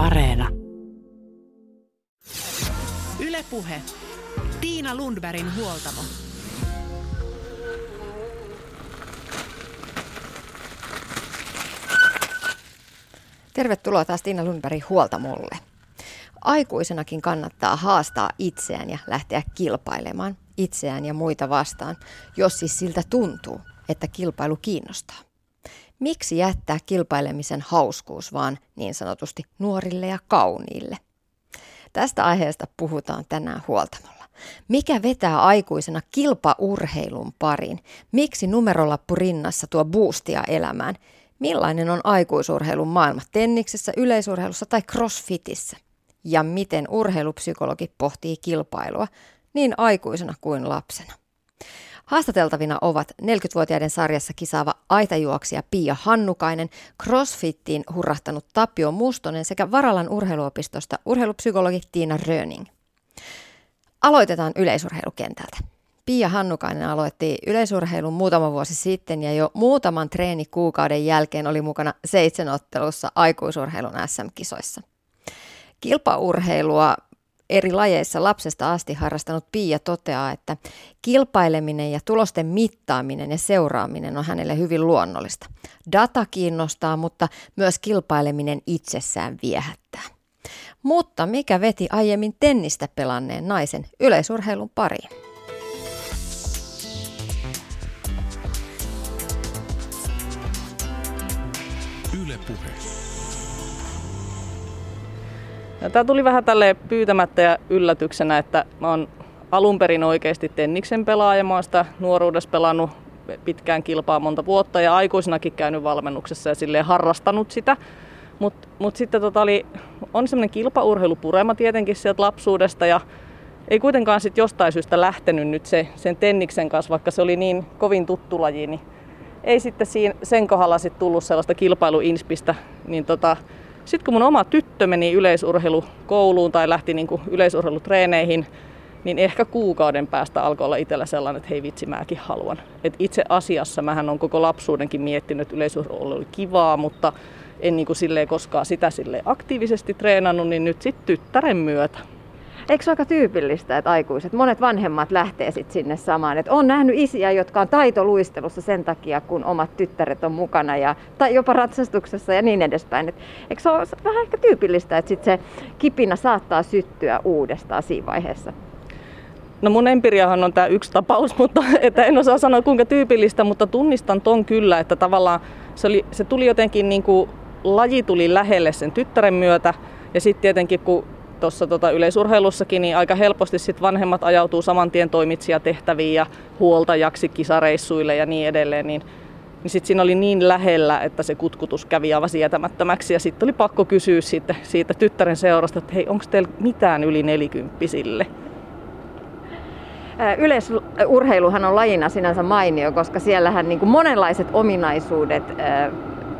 Areena. Ylepuhe. Tiina Lundbergin huoltamo. Tervetuloa taas Tiina Lundbergin huoltamolle. Aikuisenakin kannattaa haastaa itseään ja lähteä kilpailemaan itseään ja muita vastaan, jos siis siltä tuntuu, että kilpailu kiinnostaa. Miksi jättää kilpailemisen hauskuus vaan niin sanotusti nuorille ja kauniille? Tästä aiheesta puhutaan tänään huoltamolla. Mikä vetää aikuisena kilpaurheilun pariin? Miksi numerolappu rinnassa tuo boostia elämään? Millainen on aikuisurheilun maailma tenniksessä, yleisurheilussa tai crossfitissä? Ja miten urheilupsykologi pohtii kilpailua niin aikuisena kuin lapsena? Haastateltavina ovat 40-vuotiaiden sarjassa kisaava aitajuoksija Pia Hannukainen, crossfittiin hurrahtanut Tapio Mustonen sekä Varalan urheiluopistosta urheilupsykologi Tiina Röning. Aloitetaan yleisurheilukentältä. Pia Hannukainen aloitti yleisurheilun muutama vuosi sitten ja jo muutaman treenikuukauden jälkeen oli mukana seitsemänottelussa aikuisurheilun SM-kisoissa. Kilpaurheilua eri lajeissa lapsesta asti harrastanut Pia toteaa, että kilpaileminen ja tulosten mittaaminen ja seuraaminen on hänelle hyvin luonnollista. Data kiinnostaa, mutta myös kilpaileminen itsessään viehättää. Mutta mikä veti aiemmin tennistä pelanneen naisen yleisurheilun pariin? Yle. Tämä tuli vähän tälle pyytämättä ja yllätyksenä, että mä oon alun perin oikeasti tenniksen pelaaja. Mä oon sitä nuoruudessa pelannut pitkään kilpaa monta vuotta ja aikuisinakin käynyt valmennuksessa ja silleen harrastanut sitä. Mutta mut sitten tota oli, on semmoinen kilpaurheilupurema tietenkin sieltä lapsuudesta ja ei kuitenkaan sitten jostain syystä lähtenyt nyt se, sen tenniksen kanssa, vaikka se oli niin kovin tuttu laji, niin ei sitten siinä, sen kohdalla sit tullut sellaista kilpailuinspistä. Niin tota, sitten kun mun oma tyttö meni yleisurheilukouluun tai lähti niinku yleisurheilutreeneihin, niin ehkä kuukauden päästä alkoi olla itsellä sellainen, että hei vitsi, mäkin haluan. Et itse asiassa mähän on koko lapsuudenkin miettinyt, että yleisurheilu oli kivaa, mutta en niin kuin silleen koskaan sitä silleen aktiivisesti treenannut, niin nyt sitten tyttären myötä. Eikö se ole aika tyypillistä, että aikuiset, monet vanhemmat lähtee sitten sinne samaan? Että on nähnyt isiä, jotka on taitoluistelussa sen takia, kun omat tyttäret on mukana ja, tai jopa ratsastuksessa ja niin edespäin. Et eikö se ole vähän ehkä tyypillistä, että sit se kipinä saattaa syttyä uudestaan siinä vaiheessa? No mun empiriahan on tämä yksi tapaus, mutta että en osaa sanoa kuinka tyypillistä, mutta tunnistan ton kyllä, että tavallaan se, oli, se tuli jotenkin niin kuin laji tuli lähelle sen tyttären myötä ja sitten tietenkin kun tuossa tota yleisurheilussakin, niin aika helposti sit vanhemmat ajautuu saman tien toimitsijatehtäviin ja huoltajaksi kisareissuille ja niin edelleen, niin, niin sitten siinä oli niin lähellä, että se kutkutus kävi aivan sietämättömäksi ja sitten oli pakko kysyä siitä, siitä tyttären seurasta, että hei, onko teillä mitään yli nelikymppisille? Yleisurheiluhan on lajina sinänsä mainio, koska siellähän niin kuin monenlaiset ominaisuudet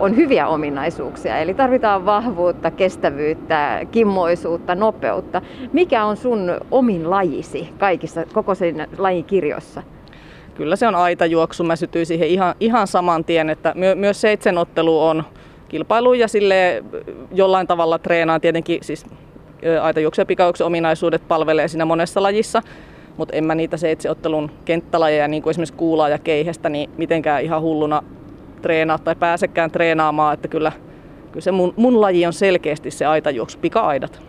on hyviä ominaisuuksia. Eli tarvitaan vahvuutta, kestävyyttä, kimmoisuutta, nopeutta. Mikä on sun omin lajisi kaikissa, koko sen lajin kirjossa? Kyllä se on aitajuoksu. Mä sytyin siihen ihan, ihan saman tien, että my, myös seitsemänottelu on kilpailu ja sille jollain tavalla treenaa tietenkin siis aitajuoksu ja pikajuoksu ominaisuudet palvelee siinä monessa lajissa, mutta en mä niitä seitseottelun kenttälajeja, niin kuin esimerkiksi kuulaa ja keihestä, niin mitenkään ihan hulluna treenaa tai pääsekään treenaamaan, että kyllä, kyllä se mun, mun laji on selkeästi se aitajuoksu, pika-aidat.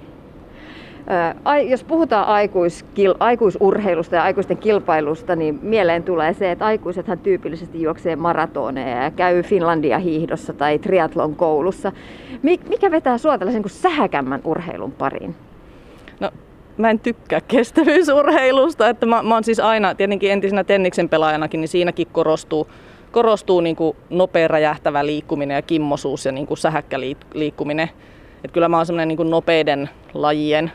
Ai, jos puhutaan aikuiskil, aikuisurheilusta ja aikuisten kilpailusta, niin mieleen tulee se, että aikuisethan tyypillisesti juoksee maratoneja ja käy Finlandia hiihdossa tai triatlon koulussa. Mikä vetää sua tällaisen kuin sähäkämmän urheilun pariin? No, mä en tykkää kestävyysurheilusta. Että mä, mä oon siis aina, tietenkin entisenä tenniksen pelaajanakin, niin siinäkin korostuu korostuu niin kuin nopea räjähtävä liikkuminen ja kimmosuus ja niin kuin sähäkkä liikkuminen. Et kyllä mä oon semmoinen niin nopeiden lajien,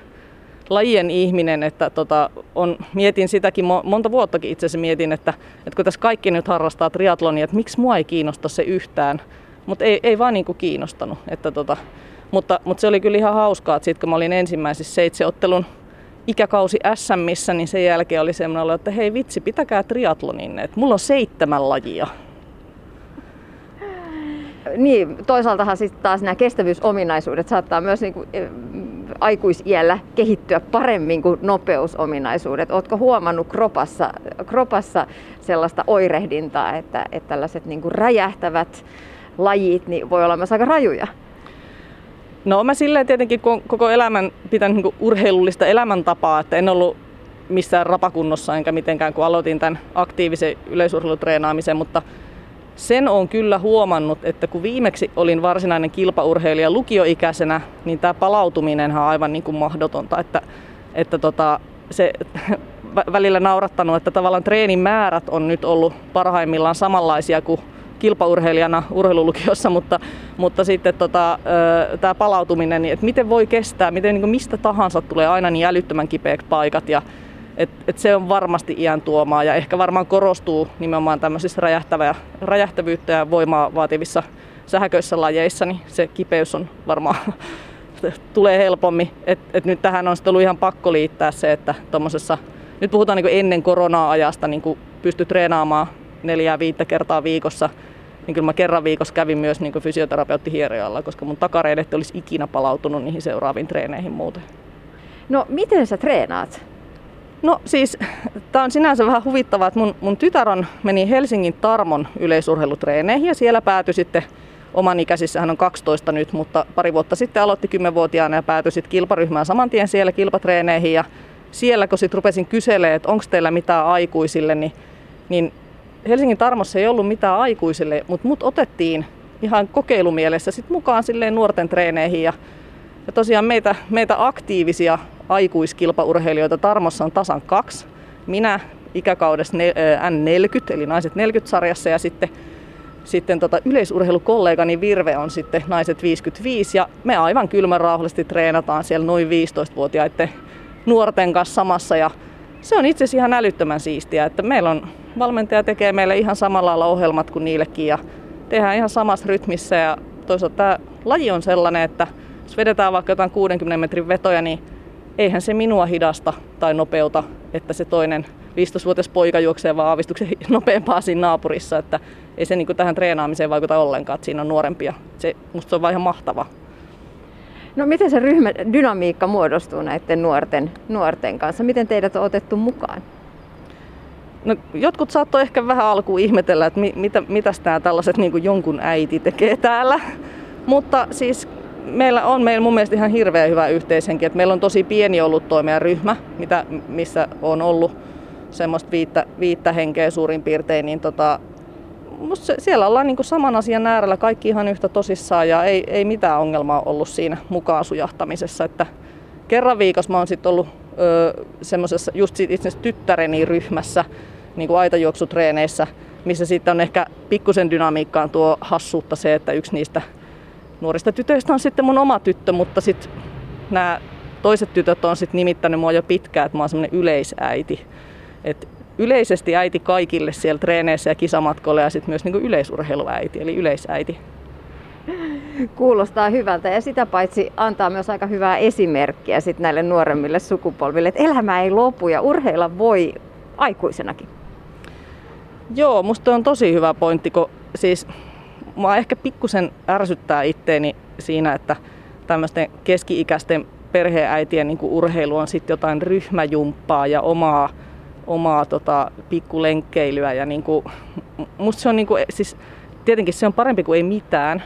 lajien ihminen, että tota, on, mietin sitäkin monta vuottakin itse asiassa mietin, että, että kun tässä kaikki nyt harrastaa triatlonia, että miksi mua ei kiinnosta se yhtään, mutta ei, ei vaan niin kuin kiinnostanut. Että tota, mutta, mutta, se oli kyllä ihan hauskaa, että sitten kun mä olin ensimmäisessä seitseottelun ikäkausi SMissä, niin sen jälkeen oli semmoinen, että hei vitsi, pitäkää triatlonin, että mulla on seitsemän lajia. Niin, toisaaltahan sitten taas nämä kestävyysominaisuudet saattaa myös niin kuin, aikuisiällä kehittyä paremmin kuin nopeusominaisuudet. Oletko huomannut kropassa, kropassa sellaista oirehdintaa, että, että tällaiset niin kuin räjähtävät lajit niin voi olla myös aika rajuja? No mä silleen tietenkin, koko elämän pitänyt niin urheilullista elämäntapaa, että en ollut missään rapakunnossa enkä mitenkään, kun aloitin tämän aktiivisen yleisurheilutreenaamisen, mutta sen on kyllä huomannut, että kun viimeksi olin varsinainen kilpaurheilija lukioikäisenä, niin tämä palautuminen on aivan niin kuin mahdotonta. Että, että tota, se välillä naurattanut, että tavallaan treenin määrät on nyt ollut parhaimmillaan samanlaisia kuin kilpaurheilijana urheilulukiossa, mutta, mutta sitten tota, tämä palautuminen, niin että miten voi kestää, miten niin mistä tahansa tulee aina niin älyttömän kipeäksi paikat ja et, et se on varmasti iän tuomaa ja ehkä varmaan korostuu nimenomaan tämmöisissä räjähtävyyttä ja voimaa vaativissa sähköissä lajeissa, niin se kipeys on varmaan tulee helpommin. Et, et nyt tähän on sitten ollut ihan pakko liittää se, että nyt puhutaan niin ennen korona-ajasta, niin kun pystyy treenaamaan neljää viittä kertaa viikossa, niin kyllä mä kerran viikossa kävin myös niin fysioterapeutti hierojalla, koska mun takareidet olisi ikinä palautunut niihin seuraaviin treeneihin muuten. No miten sä treenaat? No siis, tämä on sinänsä vähän huvittavaa, että mun, mun tytär on, meni Helsingin Tarmon yleisurheilutreeneihin ja siellä päätyi sitten oman ikäisissä, hän on 12 nyt, mutta pari vuotta sitten aloitti 10-vuotiaana ja päätyi sitten kilparyhmään saman tien siellä kilpatreeneihin. Ja siellä kun sitten rupesin kyselemään, että onko teillä mitään aikuisille, niin, niin Helsingin Tarmossa ei ollut mitään aikuisille, mutta mut otettiin ihan kokeilumielessä sit mukaan silleen nuorten treeneihin ja, ja tosiaan meitä, meitä aktiivisia aikuiskilpaurheilijoita Tarmossa on tasan kaksi. Minä ikäkaudessa N40, eli naiset 40-sarjassa, ja sitten, sitten tota yleisurheilukollegani Virve on sitten naiset 55, ja me aivan kylmän rauhallisesti treenataan siellä noin 15-vuotiaiden nuorten kanssa samassa, ja se on itse asiassa ihan älyttömän siistiä, että meillä on valmentaja tekee meille ihan samalla lailla ohjelmat kuin niillekin, ja tehdään ihan samassa rytmissä, ja toisaalta tämä laji on sellainen, että jos vedetään vaikka jotain 60 metrin vetoja, niin eihän se minua hidasta tai nopeuta, että se toinen 15-vuotias poika juoksee vaan aavistuksen nopeampaa siinä naapurissa, että ei se niin tähän treenaamiseen vaikuta ollenkaan, että siinä on nuorempia. Se, musta se on vaan ihan mahtava. No miten se ryhmädynamiikka muodostuu näiden nuorten, nuorten kanssa? Miten teidät on otettu mukaan? No, jotkut saattoi ehkä vähän alkuun ihmetellä, että mi, mitä, mitäs nämä tällaiset niin jonkun äiti tekee täällä. Mutta siis meillä on meillä mun mielestä ihan hirveän hyvä yhteishenki. Että meillä on tosi pieni ollut tuo meidän ryhmä, mitä, missä on ollut semmoista viittä, viittä henkeä suurin piirtein, niin tota, musta siellä ollaan niin saman asian äärellä kaikki ihan yhtä tosissaan ja ei, ei mitään ongelmaa ollut siinä mukaan sujahtamisessa. Että kerran viikossa mä oon sitten ollut semmoisessa just itse tyttäreni ryhmässä niin kuin aitajuoksutreeneissä, missä sitten on ehkä pikkusen dynamiikkaan tuo hassuutta se, että yksi niistä nuorista tytöistä on sitten mun oma tyttö, mutta sitten nämä toiset tytöt on sitten nimittänyt mua jo pitkään, että mä oon semmoinen yleisäiti. Et yleisesti äiti kaikille siellä treeneissä ja kisamatkoilla ja sitten myös niinku yleisurheiluäiti, eli yleisäiti. Kuulostaa hyvältä ja sitä paitsi antaa myös aika hyvää esimerkkiä sit näille nuoremmille sukupolville, että elämä ei lopu ja urheilla voi aikuisenakin. Joo, musta on tosi hyvä pointti, kun siis mua ehkä pikkusen ärsyttää itteeni siinä, että tämmöisten keski-ikäisten perheäitien niin urheilu on sitten jotain ryhmäjumppaa ja omaa, omaa tota, pikkulenkkeilyä. Ja niin kuin, musta se on niin kuin, siis, tietenkin se on parempi kuin ei mitään,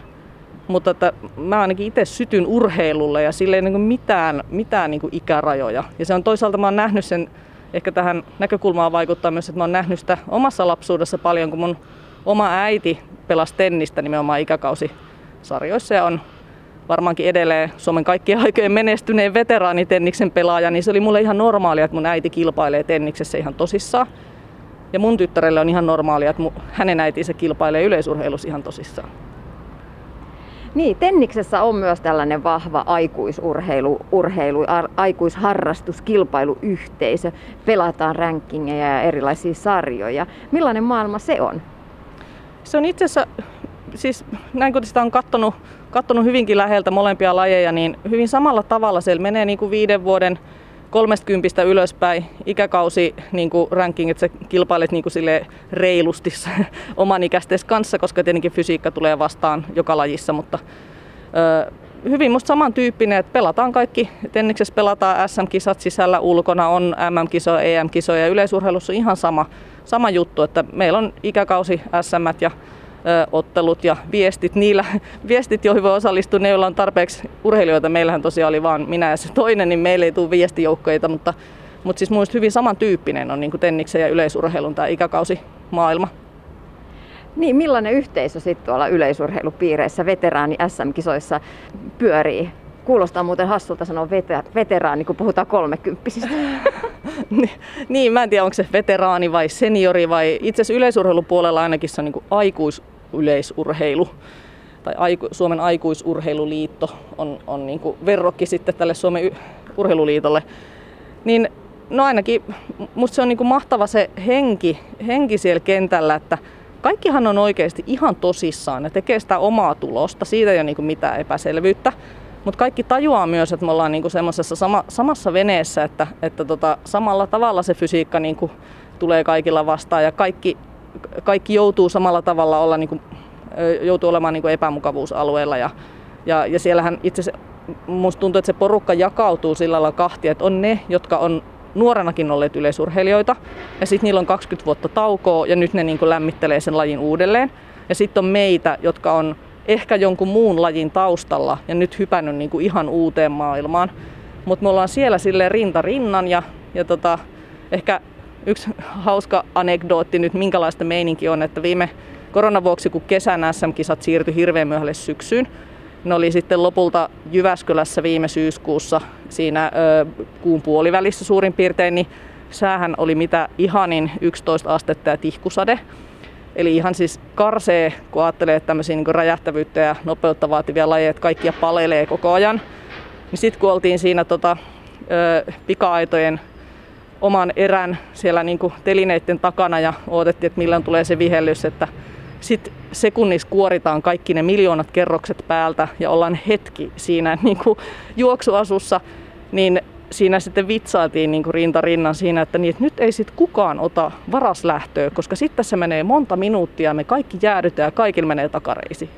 mutta että mä ainakin itse sytyn urheilulle ja sille ei niin mitään, mitään niin ikärajoja. Ja se on toisaalta, mä oon nähnyt sen, ehkä tähän näkökulmaan vaikuttaa myös, että mä oon nähnyt sitä omassa lapsuudessa paljon, kun mun oma äiti pelasi tennistä nimenomaan ikäkausisarjoissa ja on varmaankin edelleen Suomen kaikkien aikojen menestyneen veteraanitenniksen pelaaja, niin se oli mulle ihan normaalia, että mun äiti kilpailee tenniksessä ihan tosissaan. Ja mun tyttärelle on ihan normaalia, että hänen äitinsä kilpailee yleisurheilussa ihan tosissaan. Niin, tenniksessä on myös tällainen vahva aikuisurheilu, urheilu, aikuisharrastus, kilpailuyhteisö. Pelataan rankingeja ja erilaisia sarjoja. Millainen maailma se on? Se on itse asiassa, siis näin kun sitä on kattonut, kattonut hyvinkin läheltä molempia lajeja, niin hyvin samalla tavalla siellä menee niin kuin viiden vuoden 30 ylöspäin ikäkausi niin kuin ranking, että sä kilpailet niin kuin sille reilusti oman ikäistes kanssa, koska tietenkin fysiikka tulee vastaan joka lajissa, mutta ö, hyvin musta samantyyppinen, että pelataan kaikki. Tenniksessä pelataan SM-kisat sisällä ulkona, on MM-kisoja, EM-kisoja ja yleisurheilussa on ihan sama, sama juttu, että meillä on ikäkausi SM ja ö, ottelut ja viestit. Niillä viestit, joihin voi osallistua, ne joilla on tarpeeksi urheilijoita. Meillähän tosiaan oli vain minä ja se toinen, niin meille ei tule viestijoukkoita, mutta, mutta siis mun hyvin samantyyppinen on niin kuin tenniksen ja yleisurheilun tämä ikäkausi maailma. Niin, millainen yhteisö sitten tuolla yleisurheilupiireissä veteraani SM-kisoissa pyörii? Kuulostaa muuten hassulta sanoa veteraani, kun puhutaan kolmekymppisistä. niin, mä en tiedä, onko se veteraani vai seniori vai itse asiassa yleisurheilupuolella ainakin se on niin aikuisyleisurheilu tai aiku, Suomen aikuisurheiluliitto on, on niin kuin verrokki sitten tälle Suomen urheiluliitolle. Niin no ainakin musta se on niin kuin mahtava se henki, henki siellä kentällä, että kaikkihan on oikeasti ihan tosissaan ja tekee sitä omaa tulosta, siitä ei ole niin mitään epäselvyyttä. Mutta kaikki tajuaa myös, että me ollaan niinku semmoisessa sama, samassa veneessä, että, että tota, samalla tavalla se fysiikka niinku tulee kaikilla vastaan ja kaikki, kaikki joutuu samalla tavalla olla, niinku, joutuu olemaan niinku epämukavuusalueella. Ja, ja, ja siellähän itse asiassa musta tuntuu, että se porukka jakautuu sillä lailla kahtia, että on ne, jotka on nuorenakin olleet yleisurheilijoita ja sitten niillä on 20 vuotta taukoa ja nyt ne niin lämmittelee sen lajin uudelleen. Ja sitten on meitä, jotka on ehkä jonkun muun lajin taustalla ja nyt hypännyt niin kuin ihan uuteen maailmaan. Mutta me ollaan siellä sille rinta rinnan ja, ja tota, ehkä yksi hauska anekdootti nyt, minkälaista meininki on, että viime koronavuoksi, kun kesän SM-kisat siirtyi hirveän myöhälle syksyyn, ne oli sitten lopulta Jyväskylässä viime syyskuussa siinä ö, kuun puolivälissä suurin piirtein, niin säähän oli mitä ihanin 11 astetta ja tihkusade. Eli ihan siis karsee, kun ajattelee, että tämmöisiä niin räjähtävyyttä ja nopeutta vaativia lajeja, että kaikkia palelee koko ajan. Niin sitten kun oltiin siinä tota, ö, pika-aitojen oman erän siellä niin telineiden takana ja odotettiin, että milloin tulee se vihellys, että sitten sekunnissa kuoritaan kaikki ne miljoonat kerrokset päältä ja ollaan hetki siinä niin juoksuasussa, niin siinä sitten vitsaatiin niin kuin rinta rinnan siinä, että, niin, että nyt ei sitten kukaan ota varaslähtöä, koska sitten se menee monta minuuttia, me kaikki jäädytään ja kaikilla menee takareisi.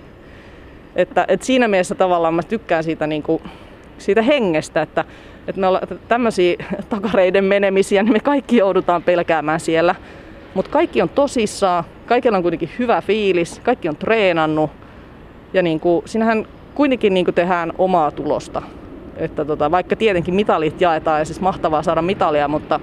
Että, että siinä mielessä tavallaan mä tykkään siitä, niin kuin, siitä hengestä, että, että me ollaan tämmöisiä takareiden menemisiä, niin me kaikki joudutaan pelkäämään siellä. Mutta kaikki on tosissaan, kaikilla on kuitenkin hyvä fiilis, kaikki on treenannut ja niin kuin, siinähän kuitenkin niin kuin tehdään omaa tulosta. Että tota, vaikka tietenkin mitalit jaetaan ja siis mahtavaa saada mitalia, mutta,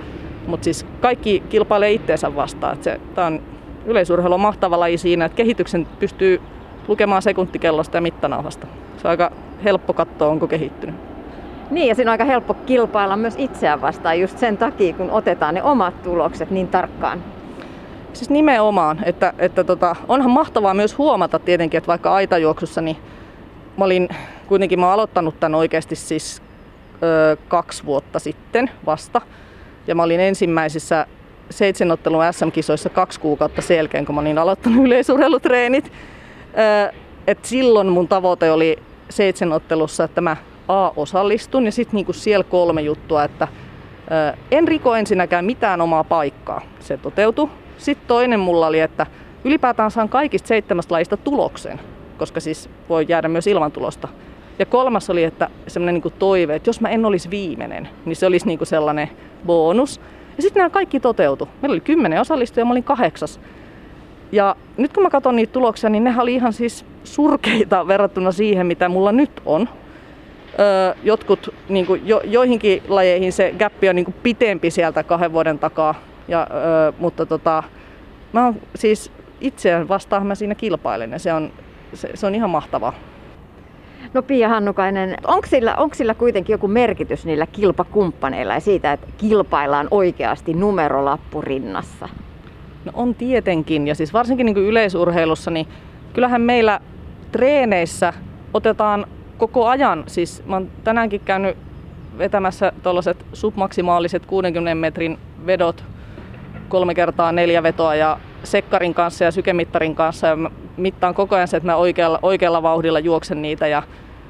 mutta siis kaikki kilpailee itteensä vastaan. Että se, tämä on yleisurheilu on mahtava laji siinä, että kehityksen pystyy lukemaan sekuntikellosta ja mittanauhasta. Se on aika helppo katsoa, onko kehittynyt. Niin, ja siinä on aika helppo kilpailla myös itseään vastaan just sen takia, kun otetaan ne omat tulokset niin tarkkaan. Siis nimenomaan, että, että tota, onhan mahtavaa myös huomata tietenkin, että vaikka aitajuoksussa, niin mä olin kuitenkin mä oon aloittanut tämän oikeasti siis ö, kaksi vuotta sitten vasta. Ja mä olin ensimmäisissä seitsemänottelun SM-kisoissa kaksi kuukautta sen jälkeen, kun mä olin aloittanut yleisurheilutreenit. Ö, et silloin mun tavoite oli seitsemänottelussa, että mä A osallistun ja sitten niinku siellä kolme juttua, että ö, en riko ensinnäkään mitään omaa paikkaa. Se toteutui. Sitten toinen mulla oli, että ylipäätään saan kaikista seitsemästä lajista tuloksen, koska siis voi jäädä myös ilman tulosta. Ja kolmas oli, että semmoinen niin toive, että jos mä en olisi viimeinen, niin se olisi niin kuin sellainen bonus. Ja sitten nämä kaikki toteutu. Meillä oli kymmenen osallistujaa, mä olin kahdeksas. Ja nyt kun mä katson niitä tuloksia, niin ne oli ihan siis surkeita verrattuna siihen, mitä mulla nyt on. Öö, jotkut, niin kuin, jo, joihinkin lajeihin se gappi on niin kuin pitempi sieltä kahden vuoden takaa. Ja, öö, mutta tota, mä oon siis itseään vastaan mä siinä kilpailen ja se on, se, se on ihan mahtavaa. No Pia Hannukainen, onko sillä, onko sillä kuitenkin joku merkitys niillä kilpakumppaneilla ja siitä, että kilpaillaan oikeasti numerolappu rinnassa? No on tietenkin, ja siis varsinkin niin yleisurheilussa, niin kyllähän meillä treeneissä otetaan koko ajan, siis mä oon tänäänkin käynyt vetämässä tuollaiset submaksimaaliset 60 metrin vedot kolme kertaa neljä vetoa ja sekkarin kanssa ja sykemittarin kanssa ja mittaan koko ajan se, että mä oikealla, oikealla vauhdilla juoksen niitä ja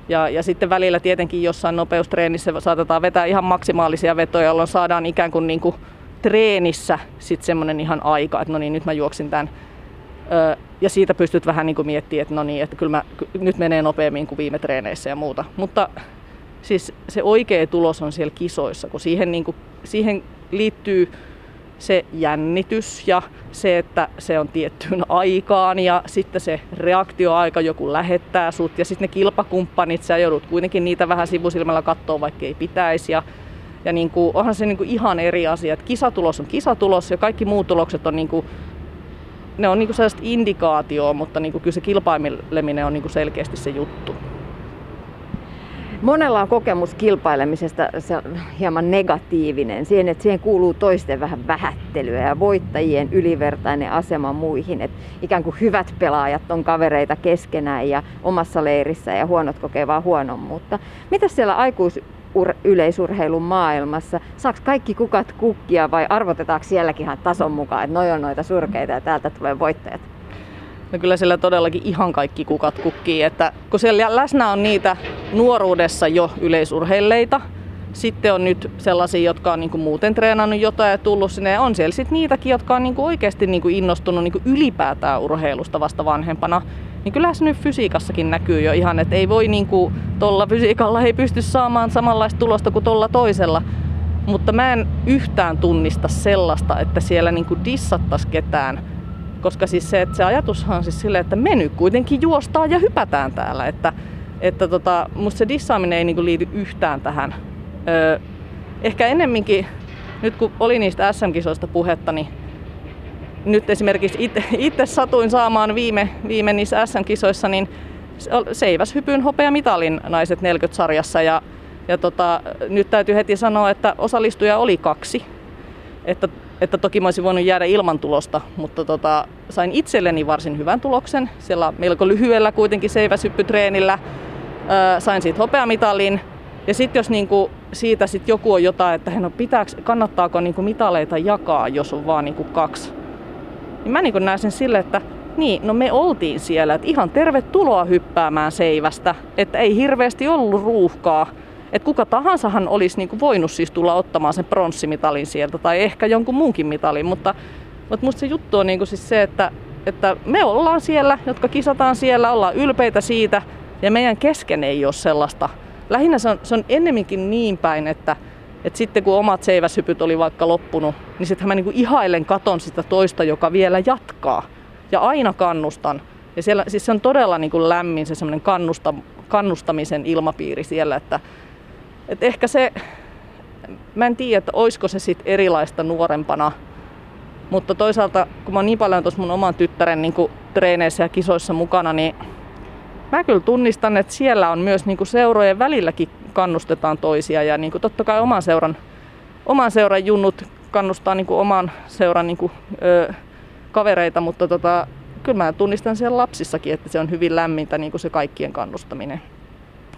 Ja, ja sitten välillä tietenkin jossain nopeustreenissä saatetaan vetää ihan maksimaalisia vetoja, jolloin saadaan ikään kuin, niin kuin treenissä sitten semmoinen ihan aika, että no niin, nyt mä juoksin tämän. Öö, ja siitä pystyt vähän niin kuin miettimään, että no niin, että kyllä mä, nyt menee nopeammin kuin viime treeneissä ja muuta. Mutta siis se oikea tulos on siellä kisoissa, kun siihen, niin kuin, siihen liittyy se jännitys ja se, että se on tiettyyn aikaan ja sitten se reaktioaika, joku lähettää sut ja sitten ne kilpakumppanit, sä joudut kuitenkin niitä vähän sivusilmällä katsoa, vaikka ei pitäisi. Ja, ja niin kuin, onhan se niin kuin ihan eri asia, että kisatulos on kisatulos ja kaikki muut tulokset on niin kuin, ne on niin kuin sellaista indikaatioa, mutta niin kuin kyllä se kilpaileminen on niin kuin selkeästi se juttu. Monella on kokemus kilpailemisesta se on hieman negatiivinen, siihen, että siihen kuuluu toisten vähän vähättelyä ja voittajien ylivertainen asema muihin. Että ikään kuin hyvät pelaajat on kavereita keskenään ja omassa leirissä ja huonot kokee vaan huonommuutta. Mitä siellä aikuis yleisurheilun maailmassa? Saaks kaikki kukat kukkia vai arvotetaanko sielläkin ihan tason mukaan, että noi on noita surkeita ja täältä tulee voittajat? No kyllä siellä todellakin ihan kaikki kukat kukkii, että kun siellä läsnä on niitä nuoruudessa jo yleisurheilleita, sitten on nyt sellaisia, jotka on niinku muuten treenannut jotain ja tullut sinne. Ja on siellä sitten niitäkin, jotka on niinku oikeasti niinku innostunut niinku ylipäätään urheilusta vasta vanhempana. Niin kyllä se nyt fysiikassakin näkyy jo ihan, että ei voi niinku, tuolla fysiikalla ei pysty saamaan samanlaista tulosta kuin tuolla toisella. Mutta mä en yhtään tunnista sellaista, että siellä niinku dissattaisi ketään koska siis se, että se ajatushan on siis silleen, että me nyt kuitenkin juostaan ja hypätään täällä. Että, että tota, musta se dissaaminen ei niinku liity yhtään tähän. Öö, ehkä ennemminkin, nyt kun oli niistä SM-kisoista puhetta, niin nyt esimerkiksi itse satuin saamaan viime, viime niissä SM-kisoissa, niin seiväshypyn hopeamitalin naiset 40-sarjassa ja, ja tota, nyt täytyy heti sanoa, että osallistuja oli kaksi. Että että toki mä olisin voinut jäädä ilman tulosta, mutta tota, sain itselleni varsin hyvän tuloksen. Siellä melko lyhyellä kuitenkin seiväsyppytreenillä öö, sain siitä hopeamitalin. Ja sitten jos niinku siitä sit joku on jotain, että no pitääks, kannattaako niinku mitaleita jakaa, jos on vaan niinku kaksi, niin mä niinku näen sen sille, että niin, no me oltiin siellä, että ihan tervetuloa hyppäämään seivästä, että ei hirveästi ollut ruuhkaa. Että kuka tahansahan olisi niin kuin voinut siis tulla ottamaan sen pronssimitalin sieltä tai ehkä jonkun muunkin mitalin, mutta, mutta musta se juttu on niin kuin siis se, että, että me ollaan siellä, jotka kisataan siellä, ollaan ylpeitä siitä ja meidän kesken ei ole sellaista. Lähinnä se on, se on ennemminkin niin päin, että, että sitten kun omat seiväshypyt oli vaikka loppunut, niin sitten mä niin ihailen katon sitä toista, joka vielä jatkaa. Ja aina kannustan. Ja siellä, siis se on todella niin kuin lämmin se semmoinen kannusta, kannustamisen ilmapiiri siellä, että, et ehkä se, mä en tiedä, että olisiko se sitten erilaista nuorempana, mutta toisaalta kun mä oon niin paljon tuossa mun oman tyttären niin treeneissä ja kisoissa mukana, niin mä kyllä tunnistan, että siellä on myös niin seurojen välilläkin kannustetaan toisia ja niin totta kai oman seuran, oman seuran junnut kannustaa niin oman seuran niin ö, kavereita, mutta tota, kyllä mä tunnistan siellä lapsissakin, että se on hyvin lämmintä niin se kaikkien kannustaminen.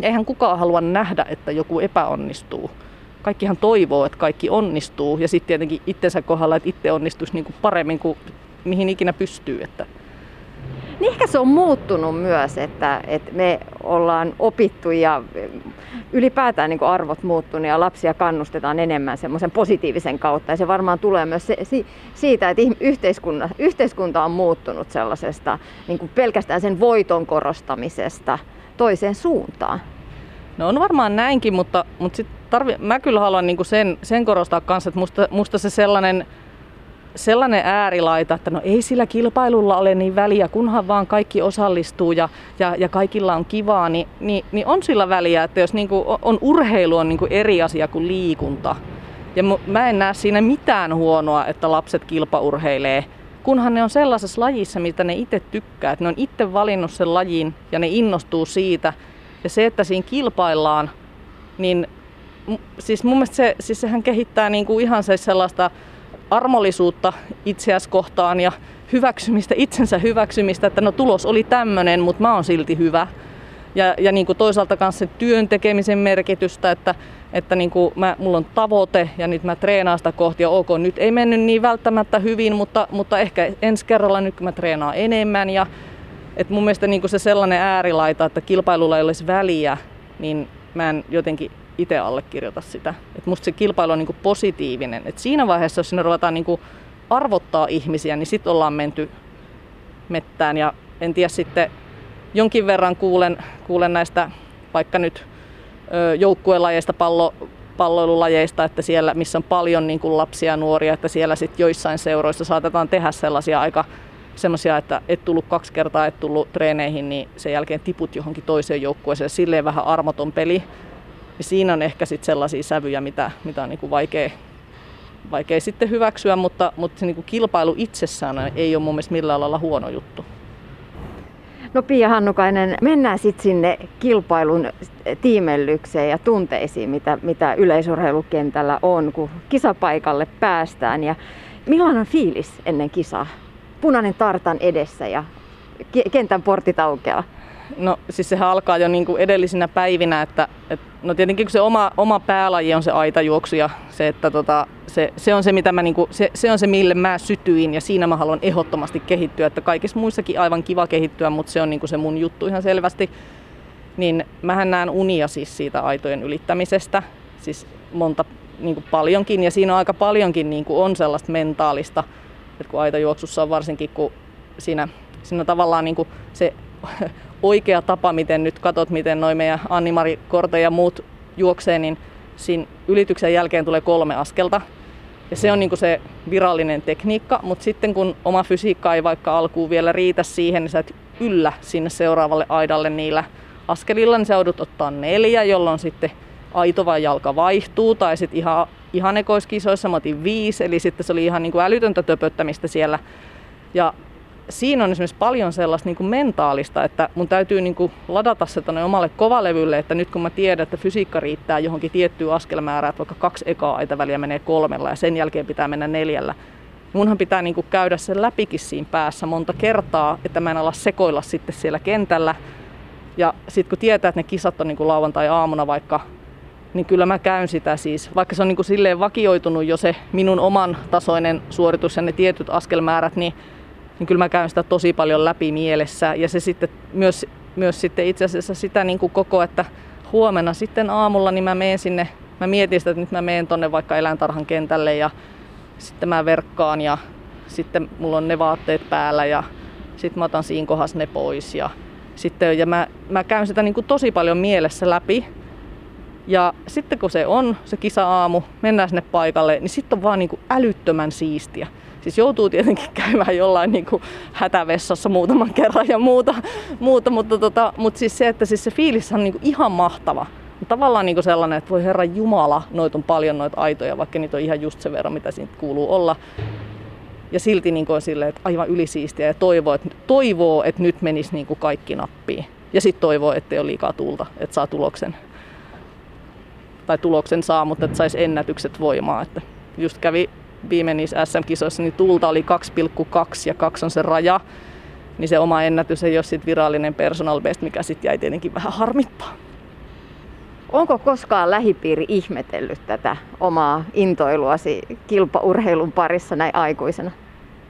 Eihän kukaan halua nähdä, että joku epäonnistuu. Kaikkihan toivoo, että kaikki onnistuu ja sitten tietenkin itsensä kohdalla, että itse onnistuisi niin kuin paremmin kuin mihin ikinä pystyy. Että niin ehkä se on muuttunut myös, että, että me ollaan opittu ja ylipäätään niin arvot muuttunut ja lapsia kannustetaan enemmän semmoisen positiivisen kautta. Ja se varmaan tulee myös se, siitä, että yhteiskunta, yhteiskunta on muuttunut sellaisesta niin pelkästään sen voiton korostamisesta toiseen suuntaan. No on varmaan näinkin, mutta, mutta sit tarvi, mä kyllä haluan niinku sen, sen korostaa kanssa, että musta, musta se sellainen, sellainen äärilaita, että no ei sillä kilpailulla ole niin väliä, kunhan vaan kaikki osallistuu ja, ja, ja kaikilla on kivaa, niin, niin, niin on sillä väliä, että jos niinku on urheilu on niinku eri asia kuin liikunta. Ja mä en näe siinä mitään huonoa, että lapset kilpaurheilee kunhan ne on sellaisessa lajissa, mitä ne itse tykkää, että ne on itse valinnut sen lajin ja ne innostuu siitä. Ja se, että siinä kilpaillaan, niin siis mun mielestä se, siis sehän kehittää niin kuin ihan se sellaista armollisuutta itseäsi kohtaan ja hyväksymistä, itsensä hyväksymistä, että no tulos oli tämmöinen, mutta mä oon silti hyvä. Ja, ja niin kuin toisaalta myös sen työn tekemisen merkitystä, että että niin kuin mä, mulla on tavoite ja nyt mä treenaan sitä kohti ja ok, nyt ei mennyt niin välttämättä hyvin, mutta, mutta ehkä ensi kerralla nyt kun mä treenaan enemmän ja et mun mielestä niin kuin se sellainen äärilaita, että kilpailulla ei olisi väliä, niin mä en jotenkin itse allekirjoita sitä. Et musta se kilpailu on niinku positiivinen. Et siinä vaiheessa, jos sinne ruvetaan niinku arvottaa ihmisiä, niin sitten ollaan menty mettään. Ja en tiedä sitten, jonkin verran kuulen, kuulen näistä vaikka nyt joukkuelajeista, pallo, palloilulajeista, että siellä, missä on paljon niin kuin lapsia ja nuoria, että siellä sitten joissain seuroissa saatetaan tehdä sellaisia aika semmoisia, että et tullut kaksi kertaa, et tullut treeneihin, niin sen jälkeen tiput johonkin toiseen joukkueeseen. Silleen vähän armoton peli. Ja siinä on ehkä sitten sellaisia sävyjä, mitä, mitä on niin kuin vaikea, vaikea sitten hyväksyä, mutta, mutta se niin kuin kilpailu itsessään ei ole mun mielestä millään lailla huono juttu. No Pia Hannukainen, mennään sitten sinne kilpailun tiimellykseen ja tunteisiin, mitä, mitä yleisurheilukentällä on, kun kisapaikalle päästään. Ja millainen fiilis ennen kisaa? Punainen tartan edessä ja kentän portit aukeaa. No siis sehän alkaa jo niin kuin edellisinä päivinä, että, että no tietenkin kun se oma, oma päälaji on se aitajuoksu ja se, että tota, se, se, on se, mitä mä, niin kuin, se, se on se, mille mä sytyin ja siinä mä haluan ehdottomasti kehittyä, että kaikissa muissakin aivan kiva kehittyä, mutta se on niin kuin se mun juttu ihan selvästi. Niin mähän näen unia siis siitä aitojen ylittämisestä, siis monta niin kuin paljonkin ja siinä on aika paljonkin niin kuin on sellaista mentaalista, että kun aitajuoksussa on varsinkin, kun siinä, siinä tavallaan niin kuin se oikea tapa, miten nyt katot, miten noin meidän Anni-Mari Korte ja muut juoksee, niin siinä ylityksen jälkeen tulee kolme askelta. Ja se on niin se virallinen tekniikka, mutta sitten kun oma fysiikka ei vaikka alkuun vielä riitä siihen, niin sä et yllä sinne seuraavalle aidalle niillä askelilla, niin sä joudut ottaa neljä, jolloin sitten aito vai jalka vaihtuu, tai sitten ihan, ihan ekoiskisoissa mä otin viisi, eli sitten se oli ihan niin kuin älytöntä töpöttämistä siellä. Ja siinä on esimerkiksi paljon sellaista niin kuin mentaalista, että mun täytyy niin kuin ladata se tuonne omalle kovalevylle, että nyt kun mä tiedän, että fysiikka riittää johonkin tiettyyn askelmäärään, että vaikka kaksi ekaa väliä menee kolmella ja sen jälkeen pitää mennä neljällä, munhan pitää niin kuin käydä sen läpikin siinä päässä monta kertaa, että mä en ala sekoilla sitten siellä kentällä. Ja sitten kun tietää, että ne kisat on niin kuin lauantai-aamuna vaikka, niin kyllä mä käyn sitä siis. Vaikka se on niin kuin silleen vakioitunut jo se minun oman tasoinen suoritus ja ne tietyt askelmäärät, niin niin kyllä mä käyn sitä tosi paljon läpi mielessä. Ja se sitten myös, myös sitten itse asiassa sitä niin kuin koko, että huomenna sitten aamulla niin mä menen sinne, mä mietin sitä, että nyt mä menen tonne vaikka eläintarhan kentälle ja sitten mä verkkaan ja sitten mulla on ne vaatteet päällä ja sitten mä otan siinä kohdassa ne pois ja sitten ja mä, mä käyn sitä niin kuin tosi paljon mielessä läpi. Ja sitten kun se on, se kisa-aamu, mennään sinne paikalle, niin sitten on vaan niin kuin älyttömän siistiä. Siis joutuu tietenkin käymään jollain niin kuin hätävessassa muutaman kerran ja muuta, muuta mutta, tota, mutta siis se, että siis se fiilis on niin kuin ihan mahtava. Tavallaan niin kuin sellainen, että voi herra Jumala, noita on paljon noita aitoja, vaikka niitä on ihan just se verran, mitä siitä kuuluu olla. Ja silti niin kuin silleen, että aivan ylisiistiä ja toivoo, että, toivoo, että nyt menisi niin kuin kaikki nappiin. Ja sitten toivoo, ettei ole liikaa tulta, että saa tuloksen. Tai tuloksen saa, mutta että saisi ennätykset voimaa. Että just kävi viime niissä SM-kisoissa, niin tulta oli 2,2 ja 2 on se raja. Niin se oma ennätys ei ole sit virallinen personal best, mikä sitten jäi tietenkin vähän harmittaa. Onko koskaan lähipiiri ihmetellyt tätä omaa intoiluasi kilpaurheilun parissa näin aikuisena?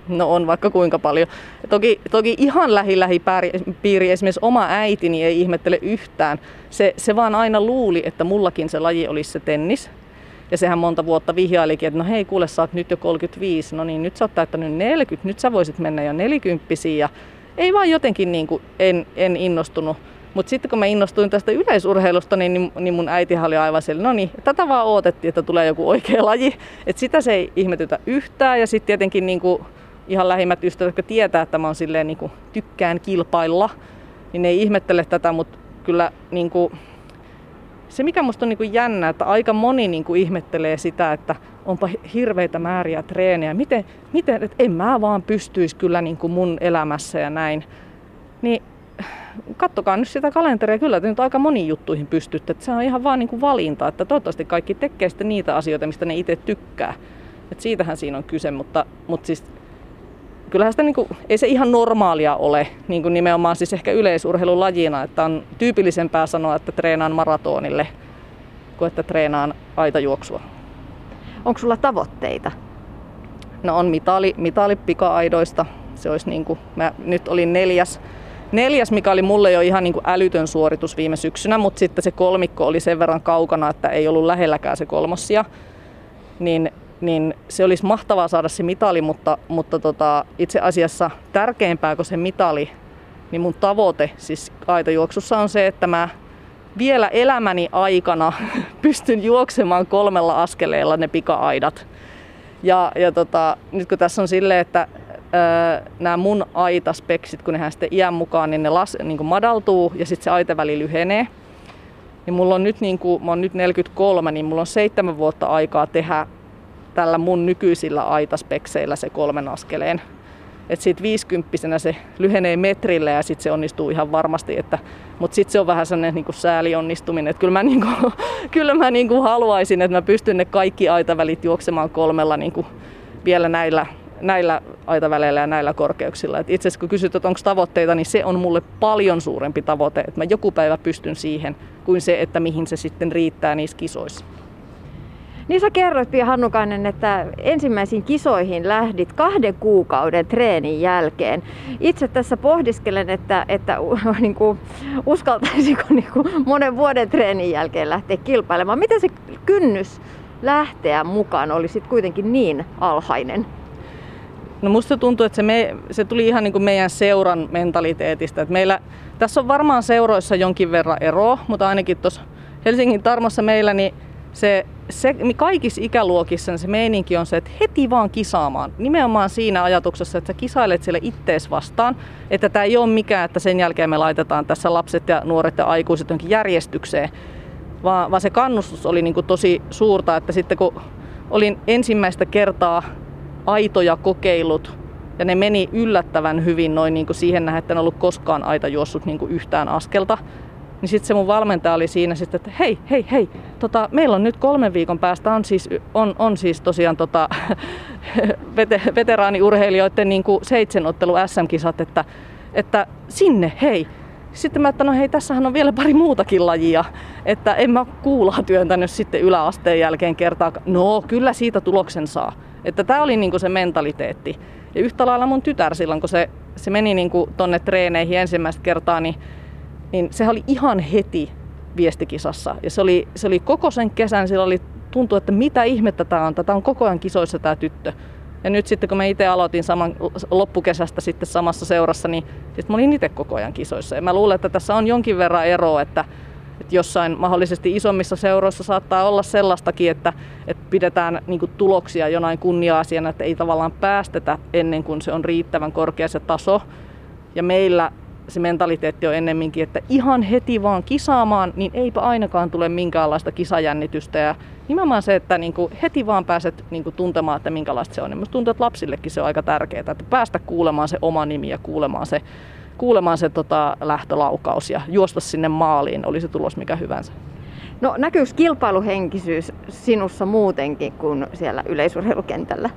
No on vaikka kuinka paljon. Toki, toki ihan lähi-lähipiiri, esimerkiksi oma äitini ei ihmettele yhtään. Se, se vaan aina luuli, että mullakin se laji olisi se tennis. Ja sehän monta vuotta vihjailikin, että no hei kuule sä oot nyt jo 35, no niin nyt sä oot täyttänyt 40, nyt sä voisit mennä jo 40 ja ei vaan jotenkin niin kuin en, en innostunut. Mutta sitten kun mä innostuin tästä yleisurheilusta, niin, niin, niin mun äiti oli aivan siellä, no niin, tätä vaan odotettiin, että tulee joku oikea laji. Et sitä se ei ihmetytä yhtään. Ja sitten tietenkin niin kuin ihan lähimmät ystävät, jotka tietää, että mä oon silleen niin kuin tykkään kilpailla, niin ne ei ihmettele tätä, mutta kyllä niin kuin, se mikä musta on niin kuin jännä, että aika moni niin kuin ihmettelee sitä, että onpa hirveitä määriä treenejä, miten, miten että en mä vaan pystyisi kyllä niin kuin mun elämässä ja näin. Niin kattokaa nyt sitä kalenteria, kyllä te nyt aika moniin juttuihin pystytte. Että se on ihan vaan niin kuin valinta, että toivottavasti kaikki tekee sitten niitä asioita, mistä ne itse tykkää. Et siitähän siinä on kyse, mutta, mutta siis kyllähän sitä niin kuin, ei se ihan normaalia ole niin kuin nimenomaan siis ehkä yleisurheilulajina, että on tyypillisempää sanoa, että treenaan maratonille kuin että treenaan aitajuoksua. Onko sulla tavoitteita? No on mitali, mitali pika-aidoista. Se olisi niin kuin, mä nyt olin neljäs, neljäs, mikä oli mulle jo ihan niin kuin älytön suoritus viime syksynä, mutta sitten se kolmikko oli sen verran kaukana, että ei ollut lähelläkään se kolmossia. Niin, niin se olisi mahtavaa saada se mitali, mutta, mutta tota, itse asiassa tärkeämpää kuin se mitali, niin mun tavoite siis aitajuoksussa on se, että mä vielä elämäni aikana pystyn juoksemaan kolmella askeleella ne pika-aidat. Ja, ja tota, nyt kun tässä on silleen, että nämä mun aitaspeksit, kun nehän sitten iän mukaan, niin ne las, niin kuin madaltuu ja sitten se aitaväli lyhenee. Niin mulla on nyt, niin kuin, mä oon nyt 43, niin mulla on seitsemän vuotta aikaa tehdä tällä mun nykyisillä aitaspekseillä se kolmen askeleen. Että siitä 50 se lyhenee metrille ja sitten se onnistuu ihan varmasti. Että, mutta sitten se on vähän sellainen niin sääli onnistuminen. Että kyllä mä, niin kuin, kyllä mä niin kuin haluaisin, että mä pystyn ne kaikki aitavälit juoksemaan kolmella niin kuin vielä näillä näillä aitaväleillä ja näillä korkeuksilla. Et itse asiassa kun kysyt, että onko tavoitteita, niin se on mulle paljon suurempi tavoite, että mä joku päivä pystyn siihen, kuin se, että mihin se sitten riittää niissä kisoissa. Niin sä kerroit, Pia Hannukainen, että ensimmäisiin kisoihin lähdit kahden kuukauden treenin jälkeen. Itse tässä pohdiskelen, että, että niin kuin, uskaltaisiko niin kuin monen vuoden treenin jälkeen lähteä kilpailemaan. Miten se kynnys lähteä mukaan oli sitten kuitenkin niin alhainen? No musta tuntuu, että se, me, se tuli ihan niin kuin meidän seuran mentaliteetistä. Että meillä, tässä on varmaan seuroissa jonkin verran eroa, mutta ainakin tuossa Helsingin Tarmossa meillä niin se, se, kaikissa ikäluokissa se meininki on se, että heti vaan kisaamaan. Nimenomaan siinä ajatuksessa, että sä kisailet sille ittees vastaan. Että tämä ei ole mikään, että sen jälkeen me laitetaan tässä lapset ja nuoret ja aikuiset jonkin järjestykseen. Vaan, vaan se kannustus oli niin kuin tosi suurta, että sitten kun olin ensimmäistä kertaa aitoja kokeilut ja ne meni yllättävän hyvin noin niin kuin siihen nähden, että en ollut koskaan aita juossut niin kuin yhtään askelta. Niin sitten se mun valmentaja oli siinä sitten, että hei, hei, hei, tota, meillä on nyt kolmen viikon päästä on siis, on, on siis tosiaan tota, vete, veteraaniurheilijoiden niin kuin seitsemänottelu SM-kisat, että, että sinne, hei. Sitten mä että no hei, tässähän on vielä pari muutakin lajia, että en mä kuulaa työntänyt sitten yläasteen jälkeen kertaa. No, kyllä siitä tuloksen saa. Että tämä oli niinku se mentaliteetti. Ja yhtä lailla mun tytär silloin, kun se, se meni niinku tonne treeneihin ensimmäistä kertaa, niin, niin se oli ihan heti viestikisassa. Ja se oli, se oli koko sen kesän, sillä oli tuntuu, että mitä ihmettä tämä on, tämä on koko ajan kisoissa tämä tyttö. Ja nyt sitten kun mä itse aloitin saman loppukesästä sitten samassa seurassa, niin sitten mä olin itse koko ajan kisoissa. Ja mä luulen, että tässä on jonkin verran eroa, että, että jossain mahdollisesti isommissa seuroissa saattaa olla sellaistakin, että, että pidetään niin tuloksia jonain kunnia-asiana, että ei tavallaan päästetä ennen kuin se on riittävän korkea se taso. Ja meillä se mentaliteetti on ennemminkin, että ihan heti vaan kisaamaan, niin eipä ainakaan tule minkäänlaista kisajännitystä. Ja nimenomaan se, että niin kuin heti vaan pääset niin kuin tuntemaan, että minkälaista se on. Ja niin tuntuu, että lapsillekin se on aika tärkeää, että päästä kuulemaan se oma nimi ja kuulemaan se kuulemaan se tota, lähtölaukaus ja juosta sinne maaliin, oli se tulos mikä hyvänsä. No näkyykö kilpailuhenkisyys sinussa muutenkin kuin siellä yleisurheilukentällä?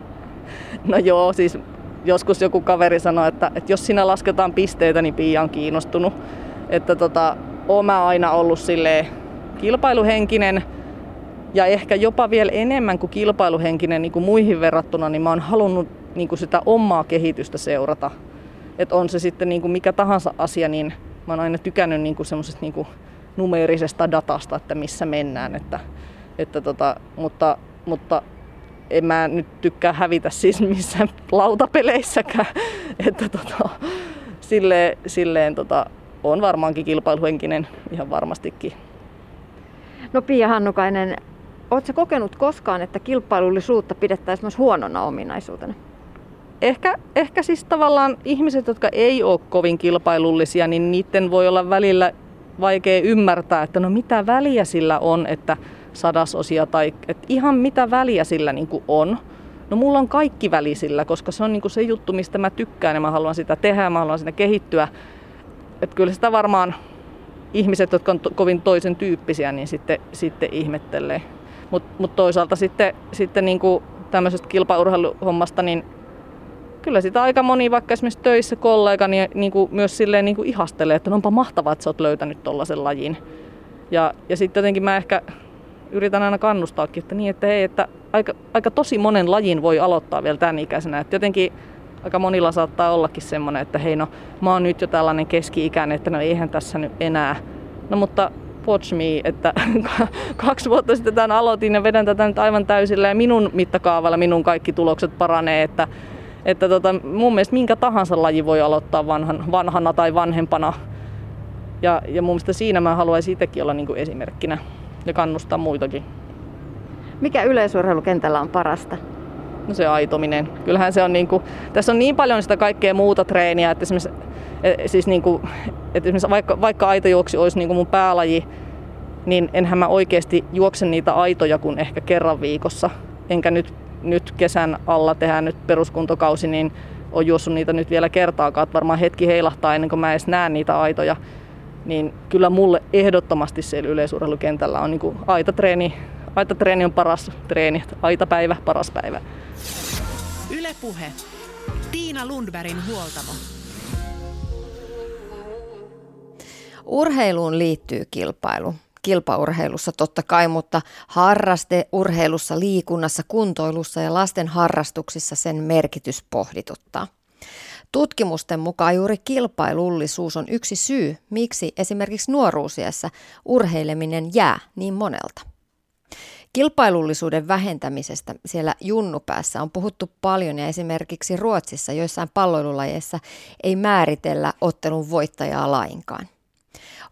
No joo, siis joskus joku kaveri sanoi, että, että jos sinä lasketaan pisteitä, niin Pia on kiinnostunut. Että tota, mä aina ollut silleen kilpailuhenkinen ja ehkä jopa vielä enemmän kuin kilpailuhenkinen niin kuin muihin verrattuna, niin mä oon halunnut niin kuin sitä omaa kehitystä seurata että on se sitten niin kuin mikä tahansa asia, niin mä oon aina tykännyt niin kuin semmoisesta niin kuin numeerisesta datasta, että missä mennään. Että, että tota, mutta, mutta en mä nyt tykkää hävitä siis missään lautapeleissäkään. että tota, silleen, silleen tota, on varmaankin kilpailuhenkinen ihan varmastikin. No Pia Hannukainen, oletko kokenut koskaan, että kilpailullisuutta pidettäisiin myös huonona ominaisuutena? ehkä, ehkä siis tavallaan ihmiset, jotka ei ole kovin kilpailullisia, niin niiden voi olla välillä vaikea ymmärtää, että no mitä väliä sillä on, että sadasosia tai että ihan mitä väliä sillä niin kuin on. No mulla on kaikki välisillä, koska se on niin kuin se juttu, mistä mä tykkään ja mä haluan sitä tehdä ja mä haluan sitä kehittyä. Että kyllä sitä varmaan ihmiset, jotka on to- kovin toisen tyyppisiä, niin sitten, sitten ihmettelee. Mutta mut toisaalta sitten, sitten niin kuin tämmöisestä kilpaurheiluhommasta, niin kyllä sitä aika moni vaikka esimerkiksi töissä kollega niin, niin kuin myös silleen niin kuin ihastelee, että onpa mahtavaa, että sä oot löytänyt tollaisen lajin. Ja, ja sitten jotenkin mä ehkä yritän aina kannustaakin, että niin, että hei, että aika, aika tosi monen lajin voi aloittaa vielä tämän ikäisenä. Että jotenkin aika monilla saattaa ollakin semmoinen, että hei no mä oon nyt jo tällainen keski-ikäinen, että no eihän tässä nyt enää. No mutta watch me, että kaksi vuotta sitten tämän aloitin ja vedän tätä nyt aivan täysillä ja minun mittakaavalla minun kaikki tulokset paranee, että, että tota, mun mielestä minkä tahansa laji voi aloittaa vanhan, vanhana tai vanhempana. Ja, ja mun mielestä siinä mä haluaisin itsekin olla niin kuin esimerkkinä ja kannustaa muitakin. Mikä yleisurheilukentällä on parasta? No se aitominen. Kyllähän se on niin kuin, tässä on niin paljon sitä kaikkea muuta treeniä, että esimerkiksi, e, siis niin kuin, että esimerkiksi vaikka, vaikka aitojuoksi olisi niin kuin mun päälaji, niin enhän mä oikeasti juokse niitä aitoja kuin ehkä kerran viikossa. Enkä nyt, nyt kesän alla tehdä nyt peruskuntokausi, niin on juossut niitä nyt vielä kertaakaan. Varmaan hetki heilahtaa ennen kuin mä edes näen niitä aitoja. Niin kyllä mulle ehdottomasti siellä yleisurheilukentällä on niin kuin aitatreeni, aitatreeni on paras treeni, aitapäivä paras päivä. Ylepuhe. Tiina Lundbergin huoltamo. Urheiluun liittyy kilpailu. Kilpaurheilussa totta kai, mutta harrasteurheilussa, liikunnassa, kuntoilussa ja lasten harrastuksissa sen merkitys pohdituttaa. Tutkimusten mukaan juuri kilpailullisuus on yksi syy, miksi esimerkiksi nuoruusiässä urheileminen jää niin monelta. Kilpailullisuuden vähentämisestä siellä junnupäässä on puhuttu paljon ja esimerkiksi Ruotsissa joissain palloilulajeissa ei määritellä ottelun voittajaa lainkaan.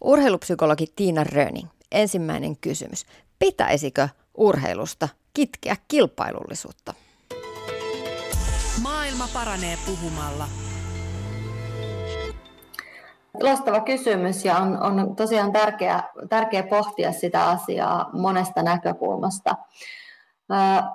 Urheilupsykologi Tiina Röning, ensimmäinen kysymys. Pitäisikö urheilusta kitkeä kilpailullisuutta? Maailma paranee puhumalla. Loistava kysymys ja on, on tosiaan tärkeää, tärkeä pohtia sitä asiaa monesta näkökulmasta.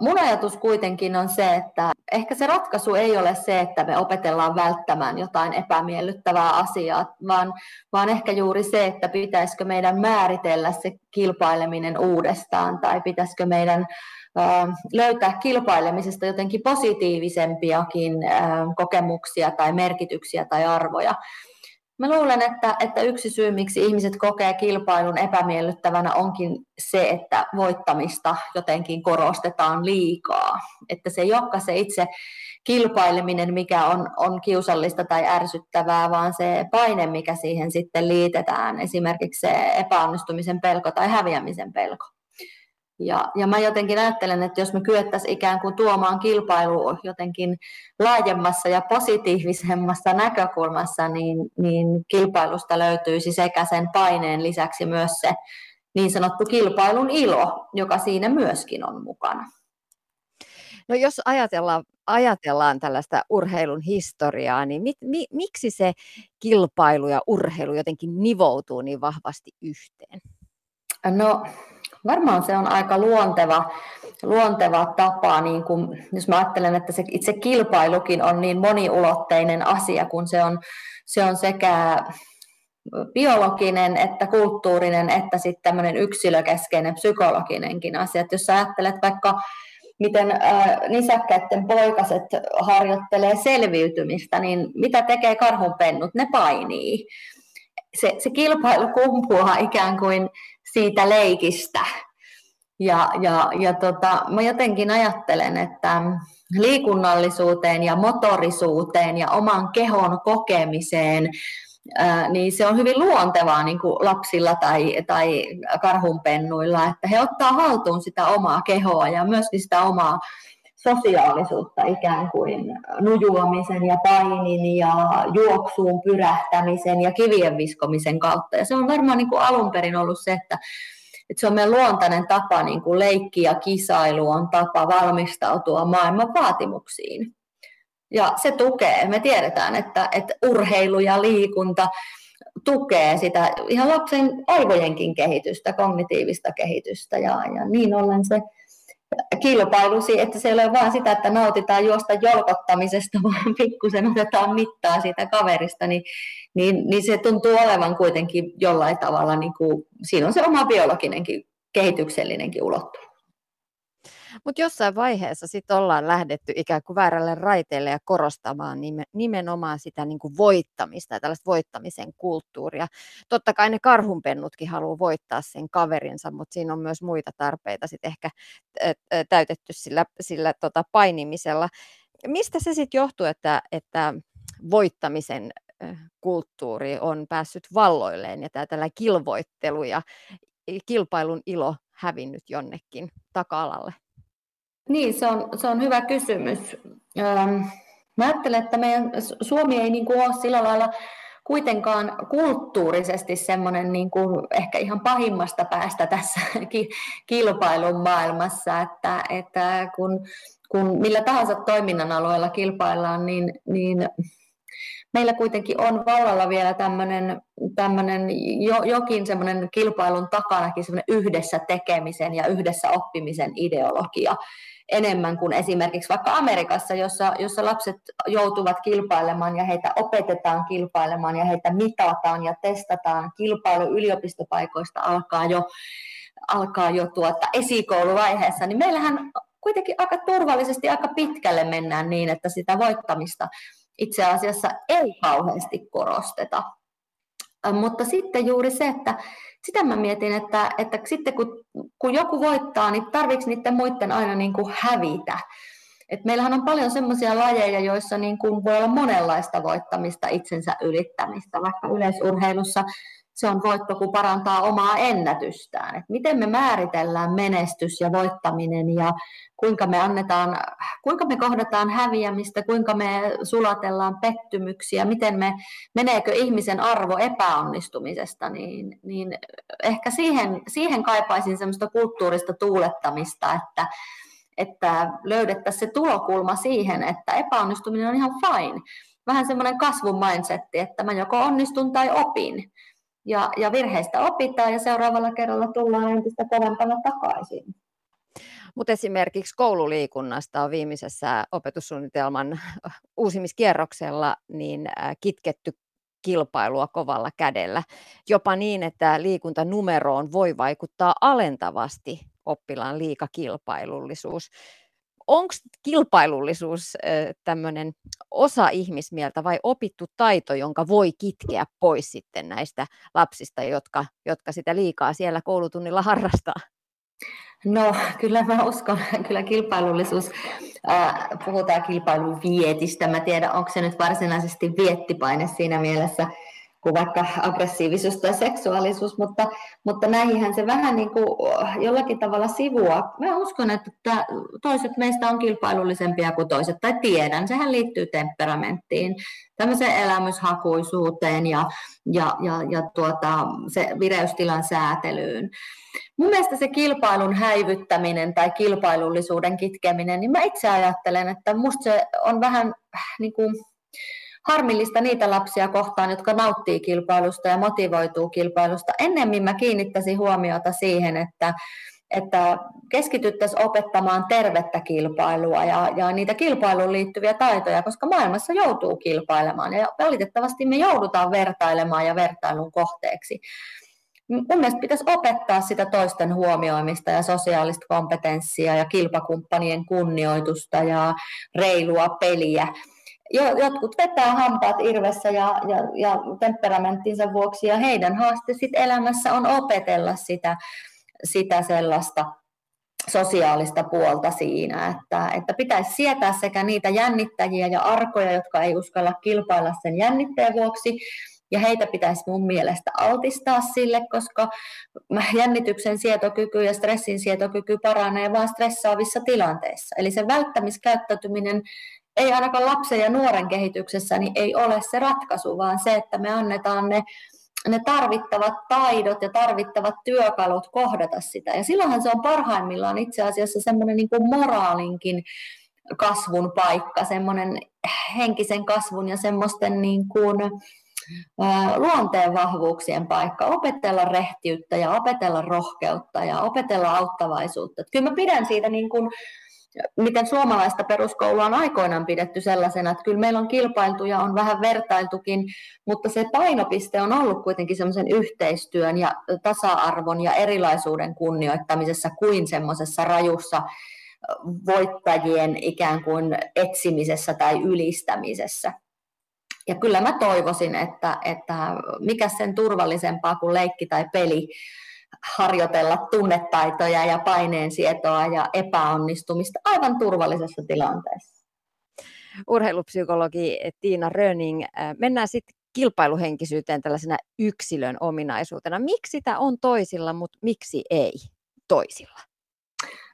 Mun ajatus kuitenkin on se, että ehkä se ratkaisu ei ole se, että me opetellaan välttämään jotain epämiellyttävää asiaa, vaan, vaan ehkä juuri se, että pitäisikö meidän määritellä se kilpaileminen uudestaan tai pitäisikö meidän löytää kilpailemisesta jotenkin positiivisempiakin kokemuksia tai merkityksiä tai arvoja. Mä luulen, että, että yksi syy, miksi ihmiset kokee kilpailun epämiellyttävänä, onkin se, että voittamista jotenkin korostetaan liikaa. Että se ei olekaan se itse kilpaileminen, mikä on, on kiusallista tai ärsyttävää, vaan se paine, mikä siihen sitten liitetään, esimerkiksi se epäonnistumisen pelko tai häviämisen pelko. Ja, ja mä jotenkin ajattelen, että jos me kyettäisiin ikään kuin tuomaan kilpailu jotenkin laajemmassa ja positiivisemmassa näkökulmassa, niin, niin kilpailusta löytyisi sekä sen paineen lisäksi myös se niin sanottu kilpailun ilo, joka siinä myöskin on mukana. No jos ajatellaan, ajatellaan tällaista urheilun historiaa, niin mit, mi, miksi se kilpailu ja urheilu jotenkin nivoutuu niin vahvasti yhteen? No varmaan se on aika luonteva, luonteva tapa, niin kuin, jos mä ajattelen, että se itse kilpailukin on niin moniulotteinen asia, kun se on, se on sekä biologinen, että kulttuurinen, että sitten tämmöinen yksilökeskeinen psykologinenkin asia. Että jos sä ajattelet vaikka miten nisäkkäiden poikaset harjoittelee selviytymistä, niin mitä tekee karhunpennut? Ne painii. Se, se kilpailu kumpuaa ikään kuin siitä leikistä. Ja, ja, ja tota, mä jotenkin ajattelen, että liikunnallisuuteen ja motorisuuteen ja oman kehon kokemiseen, ää, niin se on hyvin luontevaa niin kuin lapsilla tai, tai karhunpennuilla, että he ottaa haltuun sitä omaa kehoa ja myöskin sitä omaa sosiaalisuutta ikään kuin nujuamisen ja painin ja juoksuun pyrähtämisen ja kivien viskomisen kautta. Ja se on varmaan niin kuin alun perin ollut se, että, että se on meidän luontainen tapa, niin kuin leikki ja kisailu on tapa valmistautua maailman vaatimuksiin. Ja se tukee, me tiedetään, että, että urheilu ja liikunta tukee sitä ihan lapsen aivojenkin kehitystä, kognitiivista kehitystä ja, ja niin ollen se kilpailu, että se ei ole vain sitä, että nautitaan juosta jolkottamisesta, vaan pikkusen otetaan mittaa siitä kaverista, niin, niin, niin se tuntuu olevan kuitenkin jollain tavalla, niin kuin, siinä on se oma biologinenkin, kehityksellinenkin ulottuvuus. Mutta jossain vaiheessa sitten ollaan lähdetty ikään kuin väärälle raiteelle ja korostamaan nimenomaan sitä niin kuin voittamista ja tällaista voittamisen kulttuuria. Totta kai ne karhunpennutkin haluaa voittaa sen kaverinsa, mutta siinä on myös muita tarpeita sitten ehkä täytetty sillä, sillä tota painimisella. mistä se sitten johtuu, että, että voittamisen kulttuuri on päässyt valloilleen ja tämä tällä kilvoittelu ja kilpailun ilo hävinnyt jonnekin taka-alalle? Niin, se on, se on hyvä kysymys. Mä ajattelen, että meidän Suomi ei niin kuin ole sillä lailla kuitenkaan kulttuurisesti semmoinen niin kuin ehkä ihan pahimmasta päästä tässä kilpailun maailmassa, että, että kun, kun millä tahansa toiminnan alueella kilpaillaan, niin, niin meillä kuitenkin on vallalla vielä tämmöinen, tämmöinen jo, jokin semmoinen kilpailun takanakin semmoinen yhdessä tekemisen ja yhdessä oppimisen ideologia enemmän kuin esimerkiksi vaikka Amerikassa, jossa, jossa lapset joutuvat kilpailemaan ja heitä opetetaan kilpailemaan ja heitä mitataan ja testataan. Kilpailu yliopistopaikoista alkaa jo, alkaa jo tuota esikouluvaiheessa, niin meillähän kuitenkin aika turvallisesti aika pitkälle mennään niin, että sitä voittamista itse asiassa ei kauheasti korosteta. Mutta sitten juuri se, että sitä mä mietin, että, että sitten kun, kun joku voittaa, niin tarvitsi niiden muiden aina niin kuin hävitä. Et meillähän on paljon sellaisia lajeja, joissa niin kuin voi olla monenlaista voittamista, itsensä ylittämistä. Vaikka yleisurheilussa se on voitto, kun parantaa omaa ennätystään. Et miten me määritellään menestys ja voittaminen ja kuinka me annetaan, kuinka me kohdataan häviämistä, kuinka me sulatellaan pettymyksiä, miten me, meneekö ihmisen arvo epäonnistumisesta, niin, niin ehkä siihen, siihen kaipaisin semmoista kulttuurista tuulettamista, että, että löydettäisiin se tulokulma siihen, että epäonnistuminen on ihan fine. Vähän semmoinen kasvun mindsetti, että mä joko onnistun tai opin ja, ja virheistä opitaan ja seuraavalla kerralla tullaan entistä kovempana takaisin. Mutta esimerkiksi koululiikunnasta on viimeisessä opetussuunnitelman uusimiskierroksella niin kitketty kilpailua kovalla kädellä. Jopa niin, että liikuntanumeroon voi vaikuttaa alentavasti oppilaan liikakilpailullisuus onko kilpailullisuus tämmöinen osa ihmismieltä vai opittu taito, jonka voi kitkeä pois sitten näistä lapsista, jotka, jotka sitä liikaa siellä koulutunnilla harrastaa? No kyllä mä uskon, kyllä kilpailullisuus, äh, puhutaan kilpailun vietistä, mä tiedän onko se nyt varsinaisesti viettipaine siinä mielessä, kuin vaikka aggressiivisuus tai seksuaalisuus, mutta, mutta näihinhän se vähän niin kuin jollakin tavalla sivua. Mä uskon, että toiset meistä on kilpailullisempia kuin toiset, tai tiedän, sehän liittyy temperamenttiin, tämmöiseen elämyshakuisuuteen ja, ja, ja, ja tuota, se vireystilan säätelyyn. Mun mielestä se kilpailun häivyttäminen tai kilpailullisuuden kitkeminen, niin mä itse ajattelen, että musta se on vähän niin kuin, harmillista niitä lapsia kohtaan, jotka nauttii kilpailusta ja motivoituu kilpailusta. Ennemmin mä kiinnittäisin huomiota siihen, että, että keskityttäisiin opettamaan tervettä kilpailua ja, ja niitä kilpailuun liittyviä taitoja, koska maailmassa joutuu kilpailemaan ja valitettavasti me joudutaan vertailemaan ja vertailun kohteeksi. Mun mielestä pitäisi opettaa sitä toisten huomioimista ja sosiaalista kompetenssia ja kilpakumppanien kunnioitusta ja reilua peliä jotkut vetää hampaat irvessä ja, ja, ja temperamenttinsa vuoksi ja heidän haaste sit elämässä on opetella sitä, sitä sellaista sosiaalista puolta siinä, että, että pitäisi sietää sekä niitä jännittäjiä ja arkoja, jotka ei uskalla kilpailla sen jännitteen vuoksi, ja heitä pitäisi mun mielestä altistaa sille, koska jännityksen sietokyky ja stressin sietokyky paranee vain stressaavissa tilanteissa. Eli se välttämiskäyttäytyminen ei ainakaan lapsen ja nuoren kehityksessä niin ei ole se ratkaisu, vaan se, että me annetaan ne, ne tarvittavat taidot ja tarvittavat työkalut kohdata sitä. Ja silloinhan se on parhaimmillaan itse asiassa semmoinen niin kuin moraalinkin kasvun paikka, semmoinen henkisen kasvun ja semmoisten niin kuin, luonteen vahvuuksien paikka, opetella rehtiyttä ja opetella rohkeutta ja opetella auttavaisuutta. Kyllä mä pidän siitä niin kuin miten suomalaista peruskoulua on aikoinaan pidetty sellaisena, että kyllä meillä on kilpailtu ja on vähän vertailtukin, mutta se painopiste on ollut kuitenkin semmoisen yhteistyön ja tasa-arvon ja erilaisuuden kunnioittamisessa kuin semmoisessa rajussa voittajien ikään kuin etsimisessä tai ylistämisessä. Ja kyllä mä toivoisin, että, että mikä sen turvallisempaa kuin leikki tai peli, harjoitella tunnetaitoja ja paineensietoa ja epäonnistumista aivan turvallisessa tilanteessa. urheilupsykologi Tiina Röning. Mennään sitten kilpailuhenkisyyteen tällaisena yksilön ominaisuutena. Miksi sitä on toisilla, mutta miksi ei toisilla?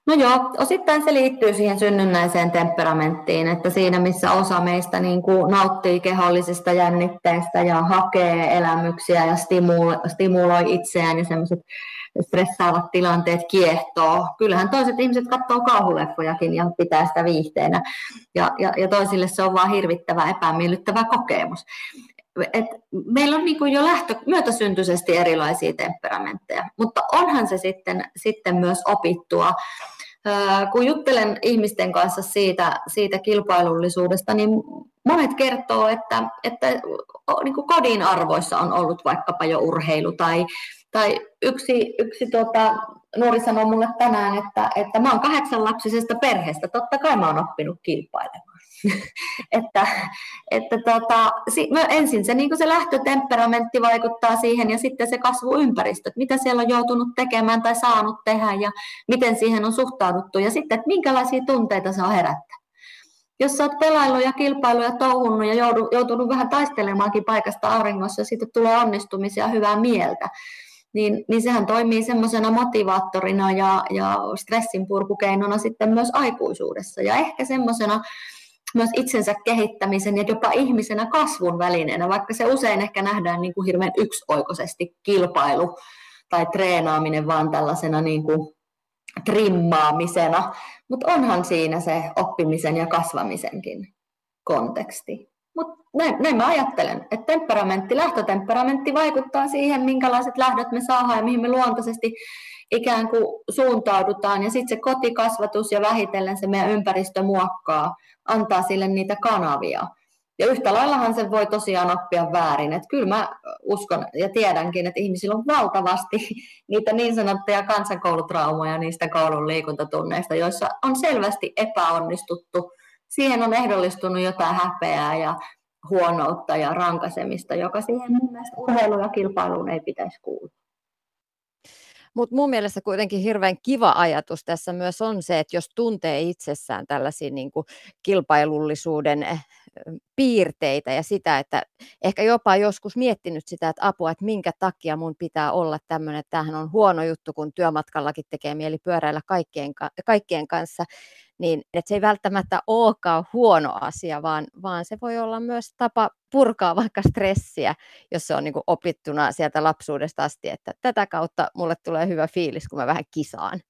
No joo, osittain se liittyy siihen synnynnäiseen temperamenttiin, että siinä missä osa meistä niin kuin nauttii kehollisista jännitteistä ja hakee elämyksiä ja stimuloi itseään ja semmoiset stressaavat tilanteet kiehtoo. Kyllähän toiset ihmiset katsoo kauhuleffojakin ja pitää sitä viihteenä ja, ja, ja toisille se on vaan hirvittävä epämiellyttävä kokemus. Et meillä on niin kuin jo lähtö, myötäsyntyisesti erilaisia temperamentteja, mutta onhan se sitten, sitten myös opittua kun juttelen ihmisten kanssa siitä, siitä kilpailullisuudesta, niin monet kertoo, että, että niin kuin kodin arvoissa on ollut vaikkapa jo urheilu. Tai, tai yksi, yksi tuota, nuori sanoi mulle tänään, että, että mä oon kahdeksanlapsisesta perheestä, totta kai mä oon oppinut kilpailemaan. että, että tota, ensin se, niin se lähtötemperamentti vaikuttaa siihen ja sitten se kasvuympäristö, että mitä siellä on joutunut tekemään tai saanut tehdä ja miten siihen on suhtauduttu ja sitten, että minkälaisia tunteita se on herättää. Jos pelailu ja kilpailu ja touhunnut ja joutunut vähän taistelemaankin paikasta auringossa ja sitten tulee onnistumisia ja hyvää mieltä, niin, niin sehän toimii semmoisena motivaattorina ja, ja stressin purkukeinona sitten myös aikuisuudessa. Ja ehkä semmoisena myös itsensä kehittämisen ja jopa ihmisenä kasvun välineenä, vaikka se usein ehkä nähdään niin kuin hirveän yksioikoisesti kilpailu tai treenaaminen vaan tällaisena niin kuin trimmaamisena, mutta onhan siinä se oppimisen ja kasvamisenkin konteksti. Mutta näin, näin mä ajattelen, että temperamentti, lähtötemperamentti vaikuttaa siihen, minkälaiset lähdöt me saadaan ja mihin me luontaisesti ikään kuin suuntaudutaan. Ja sitten se kotikasvatus ja vähitellen se meidän ympäristö muokkaa antaa sille niitä kanavia. Ja yhtä laillahan se voi tosiaan oppia väärin. Että kyllä mä uskon ja tiedänkin, että ihmisillä on valtavasti niitä niin sanottuja kansankoulutraumoja niistä koulun liikuntatunneista, joissa on selvästi epäonnistuttu. Siihen on ehdollistunut jotain häpeää ja huonoutta ja rankasemista, joka siihen mun mielestä urheilu ja kilpailuun ei pitäisi kuulua. Mutta mun mielestä kuitenkin hirveän kiva ajatus tässä myös on se, että jos tuntee itsessään tällaisia niin kuin kilpailullisuuden eh, piirteitä ja sitä, että ehkä jopa joskus miettinyt sitä, että apua, että minkä takia mun pitää olla tämmöinen, että tämähän on huono juttu, kun työmatkallakin tekee mieli pyöräillä kaikkien, kaikkien kanssa, niin että se ei välttämättä olekaan huono asia, vaan, vaan se voi olla myös tapa purkaa vaikka stressiä, jos se on niin kuin opittuna sieltä lapsuudesta asti, että tätä kautta mulle tulee hyvä fiilis, kun mä vähän kisaan.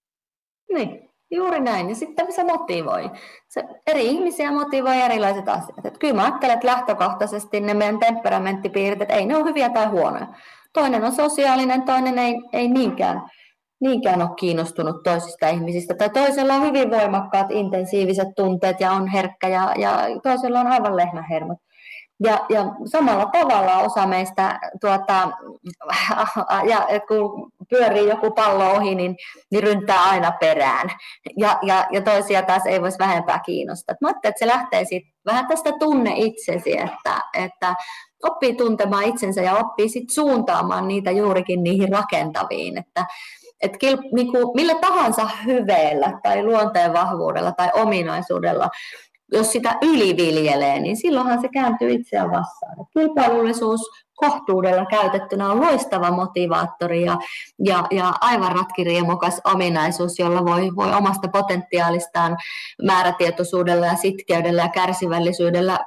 Niin, juuri näin. Ja sitten se motivoi. Se eri ihmisiä motivoi erilaiset asiat. Et kyllä mä ajattelen, että lähtökohtaisesti ne meidän temperamenttipiirteet, ei ne ole hyviä tai huonoja. Toinen on sosiaalinen, toinen ei, ei niinkään niinkään ole kiinnostunut toisista ihmisistä. Tai toisella on hyvin voimakkaat intensiiviset tunteet ja on herkkä ja, ja toisella on aivan lehmähermot. Ja, ja samalla tavalla osa meistä, tuota, ja kun pyörii joku pallo ohi, niin, niin ryntää aina perään. Ja, ja, ja toisia taas ei voisi vähempää kiinnostaa. Mä että se lähtee siitä vähän tästä tunne itsesi, että, että oppii tuntemaan itsensä ja oppii sit suuntaamaan niitä juurikin niihin rakentaviin. Että, että kil, niin kuin millä tahansa hyveellä tai luonteen vahvuudella tai ominaisuudella, jos sitä yliviljelee, niin silloinhan se kääntyy itseään vastaan. Kilpailullisuus kohtuudella käytettynä on loistava motivaattori ja, ja, ja aivan ratkiriemukas ominaisuus, jolla voi, voi omasta potentiaalistaan määrätietoisuudella ja sitkeydellä ja kärsivällisyydellä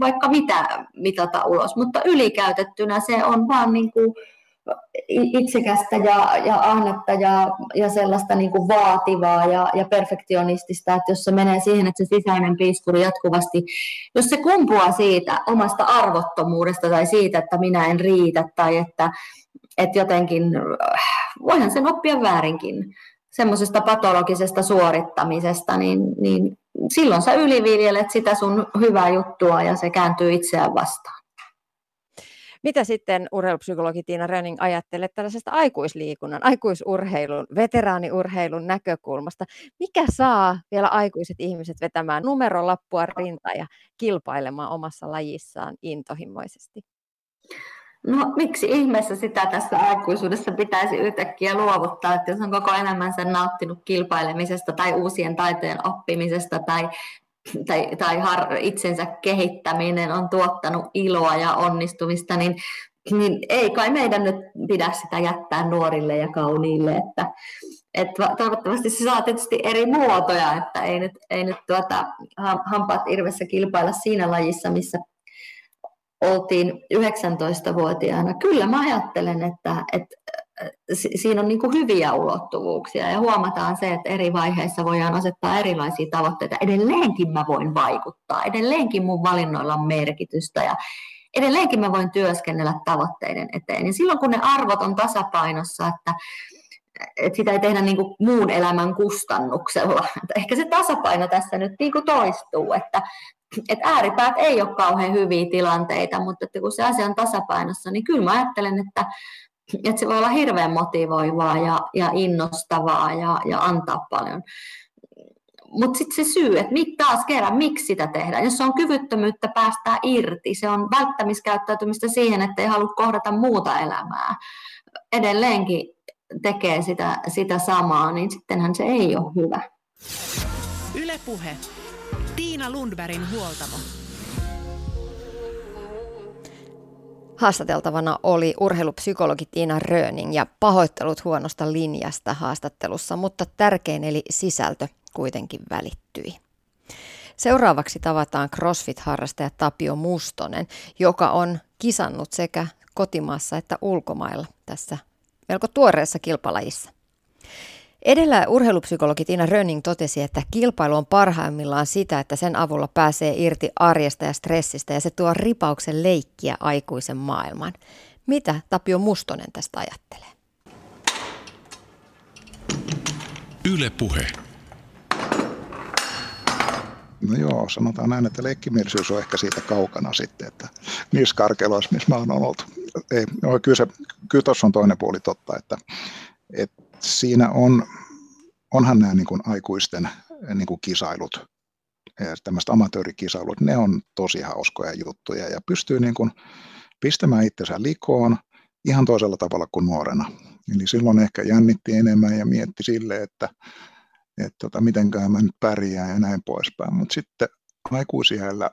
vaikka mitä mitata ulos. Mutta ylikäytettynä se on vaan niin kuin itsekästä ja, ja ahnetta ja, ja sellaista niin kuin vaativaa ja, ja perfektionistista, että jos se menee siihen, että se sisäinen piiskuri jatkuvasti, jos se kumpuaa siitä omasta arvottomuudesta tai siitä, että minä en riitä tai että, että jotenkin, voihan sen oppia väärinkin, semmoisesta patologisesta suorittamisesta, niin, niin silloin sä yliviljelet sitä sun hyvää juttua ja se kääntyy itseään vastaan. Mitä sitten urheilupsykologi Tiina Röning ajattelee tällaisesta aikuisliikunnan, aikuisurheilun, veteraaniurheilun näkökulmasta? Mikä saa vielä aikuiset ihmiset vetämään numerolappua rinta ja kilpailemaan omassa lajissaan intohimoisesti? No miksi ihmeessä sitä tässä aikuisuudessa pitäisi yhtäkkiä luovuttaa, että jos on koko elämänsä nauttinut kilpailemisesta tai uusien taitojen oppimisesta tai tai, tai har, itsensä kehittäminen on tuottanut iloa ja onnistumista, niin, niin ei kai meidän nyt pidä sitä jättää nuorille ja kauniille, että, että toivottavasti se saa tietysti eri muotoja, että ei nyt, ei nyt tuota, hampaat irvessä kilpailla siinä lajissa, missä oltiin 19-vuotiaana. Kyllä mä ajattelen, että, että siinä on niin kuin hyviä ulottuvuuksia ja huomataan se, että eri vaiheissa voidaan asettaa erilaisia tavoitteita. Edelleenkin mä voin vaikuttaa, edelleenkin mun valinnoilla on merkitystä ja edelleenkin mä voin työskennellä tavoitteiden eteen. Ja silloin kun ne arvot on tasapainossa, että, että sitä ei tehdä niin kuin muun elämän kustannuksella. Että ehkä se tasapaino tässä nyt niin kuin toistuu, että, että ääripäät ei ole kauhean hyviä tilanteita, mutta että kun se asia on tasapainossa, niin kyllä mä ajattelen, että että se voi olla hirveän motivoivaa ja, ja innostavaa ja, ja antaa paljon. Mutta sitten se syy, että taas kerran, miksi sitä tehdään. Jos on kyvyttömyyttä päästää irti, se on välttämiskäyttäytymistä siihen, että ei halua kohdata muuta elämää. Edelleenkin tekee sitä, sitä samaa, niin sittenhän se ei ole hyvä. Ylepuhe. Tiina Lundbergin huoltamo. Haastateltavana oli urheilupsykologi Tiina Röning ja pahoittelut huonosta linjasta haastattelussa, mutta tärkein eli sisältö kuitenkin välittyi. Seuraavaksi tavataan CrossFit-harrastaja Tapio Mustonen, joka on kisannut sekä kotimaassa että ulkomailla tässä melko tuoreessa kilpalajissa. Edellä urheilupsykologi Tiina Rönning totesi, että kilpailu on parhaimmillaan sitä, että sen avulla pääsee irti arjesta ja stressistä ja se tuo ripauksen leikkiä aikuisen maailman. Mitä Tapio Mustonen tästä ajattelee? Yle Puhe. No joo, sanotaan näin, että leikkimielisyys on ehkä siitä kaukana sitten, että niissä karkeloissa, missä mä oon ollut. Ei, no, kyllä, se, kyllä tuossa on toinen puoli totta, että, että siinä on, onhan nämä niin kuin aikuisten niin kuin kisailut, tämmöiset amatöörikisailut, ne on tosi hauskoja juttuja ja pystyy niin kuin pistämään itsensä likoon ihan toisella tavalla kuin nuorena. Eli silloin ehkä jännitti enemmän ja mietti sille, että, että tota, mitenkään mä nyt pärjään ja näin poispäin. Mutta sitten aikuisiellä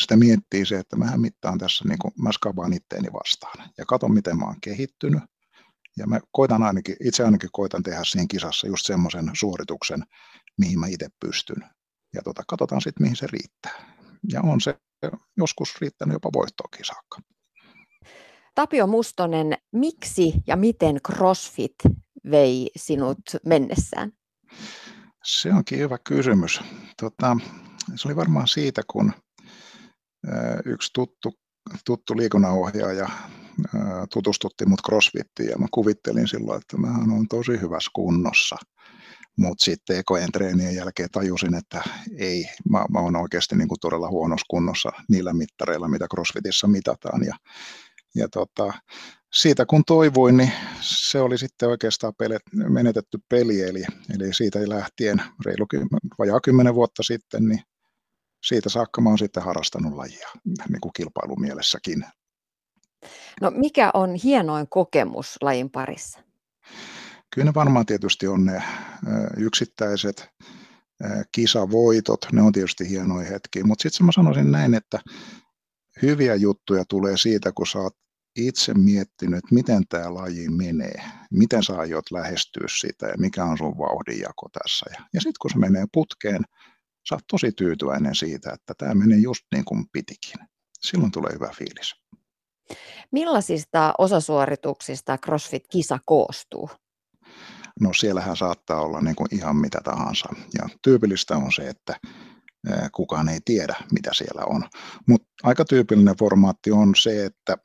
sitä miettii se, että mähän mittaan tässä, niin kuin, mä skabaan itteeni vastaan ja katson, miten mä oon kehittynyt ja mä koitan ainakin, itse ainakin koitan tehdä siinä kisassa just semmoisen suorituksen, mihin mä itse pystyn. Ja tota, katsotaan sitten, mihin se riittää. Ja on se joskus riittänyt jopa voittoakin saakka. Tapio Mustonen, miksi ja miten CrossFit vei sinut mennessään? Se onkin hyvä kysymys. Tota, se oli varmaan siitä, kun yksi tuttu, tuttu liikunnanohjaaja tutustutti mut crossfittiin ja mä kuvittelin silloin, että mä on tosi hyvässä kunnossa. Mutta sitten ekojen treenien jälkeen tajusin, että ei, mä, mä oon oikeasti niin kuin todella huonossa kunnossa niillä mittareilla, mitä crossfitissä mitataan. Ja, ja tota, siitä kun toivoin, niin se oli sitten oikeastaan pelet, menetetty peli, eli, eli siitä lähtien reilu vajaa kymmenen vuotta sitten, niin siitä saakka mä oon sitten harrastanut lajia niin kuin kilpailumielessäkin. No mikä on hienoin kokemus lajin parissa? Kyllä ne varmaan tietysti on ne yksittäiset kisavoitot, ne on tietysti hienoja hetkiä, mutta sitten mä sanoisin näin, että hyviä juttuja tulee siitä, kun sä oot itse miettinyt, että miten tämä laji menee, miten sä aiot lähestyä sitä ja mikä on sun vauhdinjako tässä. Ja, sitten kun se menee putkeen, sä oot tosi tyytyväinen siitä, että tämä menee just niin kuin pitikin. Silloin tulee hyvä fiilis. Millaisista osasuorituksista CrossFit-kisa koostuu? No siellähän saattaa olla niin kuin ihan mitä tahansa. Ja tyypillistä on se, että kukaan ei tiedä, mitä siellä on. Mutta aika tyypillinen formaatti on se, että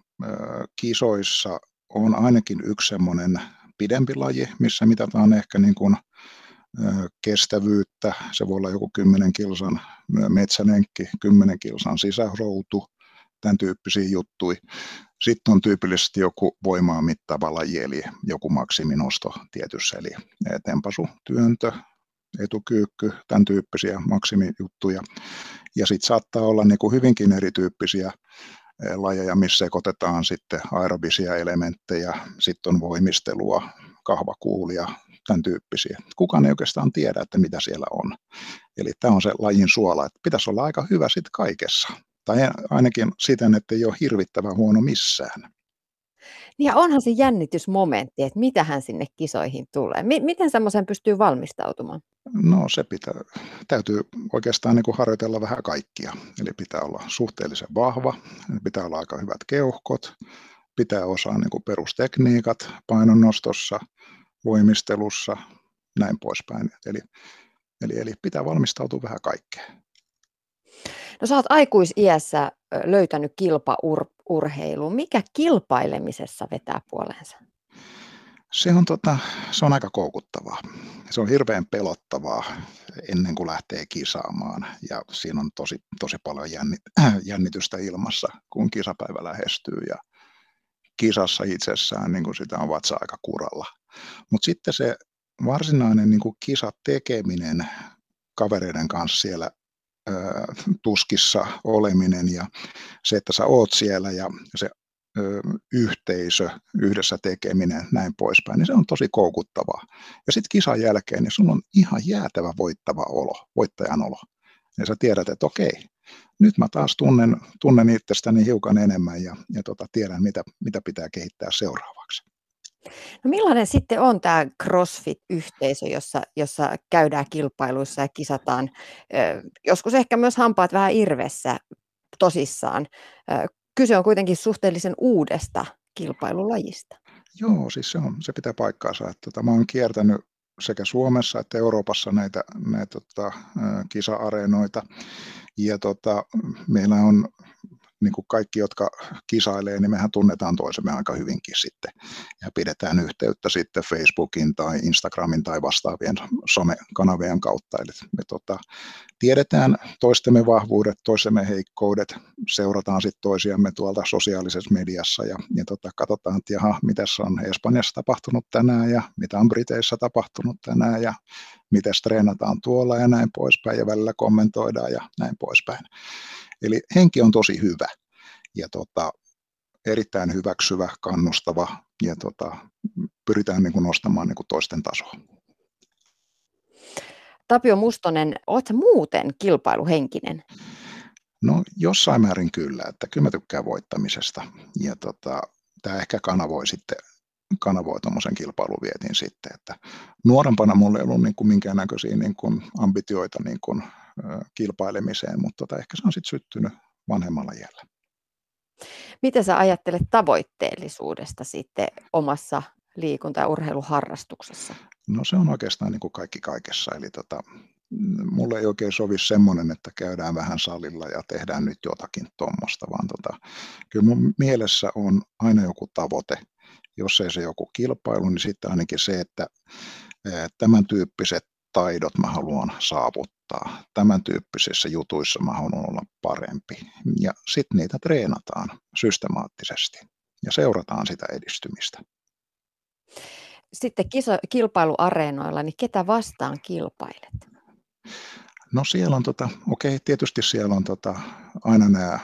kisoissa on ainakin yksi semmoinen pidempi laji, missä mitataan ehkä niin kuin kestävyyttä. Se voi olla joku 10 kilsan metsänenkki, 10 kilsan sisäroutu, tämän tyyppisiä juttuja. Sitten on tyypillisesti joku voimaa mittaava laji, eli joku maksiminosto tietyssä, eli tempasu, työntö, etukyykky, tämän tyyppisiä maksimijuttuja. Ja sitten saattaa olla niin kuin hyvinkin erityyppisiä lajeja, missä sekoitetaan sitten aerobisia elementtejä, sitten on voimistelua, kahvakuulia, tämän tyyppisiä. Kukaan ei oikeastaan tiedä, että mitä siellä on. Eli tämä on se lajin suola, että pitäisi olla aika hyvä sitten kaikessa. Tai ainakin siten, että ei ole hirvittävän huono missään. Ja onhan se jännitysmomentti, että mitä hän sinne kisoihin tulee. M- miten semmoisen pystyy valmistautumaan? No se pitää, täytyy oikeastaan niin kuin harjoitella vähän kaikkia. Eli pitää olla suhteellisen vahva, pitää olla aika hyvät keuhkot, pitää osaa niin kuin perustekniikat painonnostossa, voimistelussa, näin poispäin. Eli, eli, eli pitää valmistautua vähän kaikkeen. No sä oot aikuisiässä löytänyt kilpaurheiluun. Mikä kilpailemisessa vetää puoleensa? Se on, tota, se on aika koukuttavaa. Se on hirveän pelottavaa ennen kuin lähtee kisaamaan ja siinä on tosi, tosi paljon jännit, jännitystä ilmassa, kun kisapäivä lähestyy ja kisassa itsessään niin kuin sitä on vatsa aika kuralla. Mutta sitten se varsinainen niin kuin kisatekeminen kavereiden kanssa siellä tuskissa oleminen ja se, että sä oot siellä ja se yhteisö, yhdessä tekeminen, näin poispäin, niin se on tosi koukuttavaa. Ja sitten kisan jälkeen, niin sun on ihan jäätävä voittava olo, voittajan olo. Ja sä tiedät, että okei, nyt mä taas tunnen, tunnen itsestäni hiukan enemmän ja, ja tota, tiedän, mitä, mitä pitää kehittää seuraavaksi. No millainen sitten on tämä CrossFit-yhteisö, jossa, jossa käydään kilpailuissa ja kisataan, joskus ehkä myös hampaat vähän irvessä tosissaan. Kyse on kuitenkin suhteellisen uudesta kilpailulajista. Joo, siis se, on, se pitää paikkaansa. Että, tota, mä oon kiertänyt sekä Suomessa että Euroopassa näitä, näitä tota, kisa-areenoita. Ja tota, meillä on niin kuin kaikki, jotka kisailee, niin mehän tunnetaan toisemme aika hyvinkin sitten. Ja pidetään yhteyttä sitten Facebookin tai Instagramin tai vastaavien somekanavien kautta. Eli me tota, tiedetään toistemme vahvuudet, toistemme heikkoudet, seurataan sitten toisiamme tuolta sosiaalisessa mediassa ja, ja tota, katsotaan, että mitä on Espanjassa tapahtunut tänään ja mitä on Briteissä tapahtunut tänään ja miten treenataan tuolla ja näin poispäin ja välillä kommentoidaan ja näin poispäin. Eli henki on tosi hyvä ja tota, erittäin hyväksyvä, kannustava ja tota, pyritään niin kuin nostamaan niin kuin toisten tasoa. Tapio Mustonen, oletko muuten kilpailuhenkinen? No jossain määrin kyllä, että kyllä mä tykkään voittamisesta ja tota, tämä ehkä kanavoi sitten kanavoi tuommoisen kilpailuvietin sitten, että nuorempana mulla ei ollut niin kuin minkäännäköisiä niin kuin ambitioita niin kuin kilpailemiseen, mutta tota, ehkä se on sitten syttynyt vanhemmalla iällä. Mitä sä ajattelet tavoitteellisuudesta sitten omassa liikunta- ja urheiluharrastuksessa? No se on oikeastaan niin kuin kaikki kaikessa. Eli tota, mulle ei oikein sovi semmoinen, että käydään vähän salilla ja tehdään nyt jotakin tuommoista, vaan tota, kyllä mun mielessä on aina joku tavoite. Jos ei se joku kilpailu, niin sitten ainakin se, että tämän tyyppiset taidot mä haluan saavuttaa. Tämän tyyppisissä jutuissa mä haluan olla parempi. Ja sitten niitä treenataan systemaattisesti ja seurataan sitä edistymistä. Sitten kiso, kilpailuareenoilla, niin ketä vastaan kilpailet? No siellä on, tota, okei, tietysti siellä on tota, aina nämä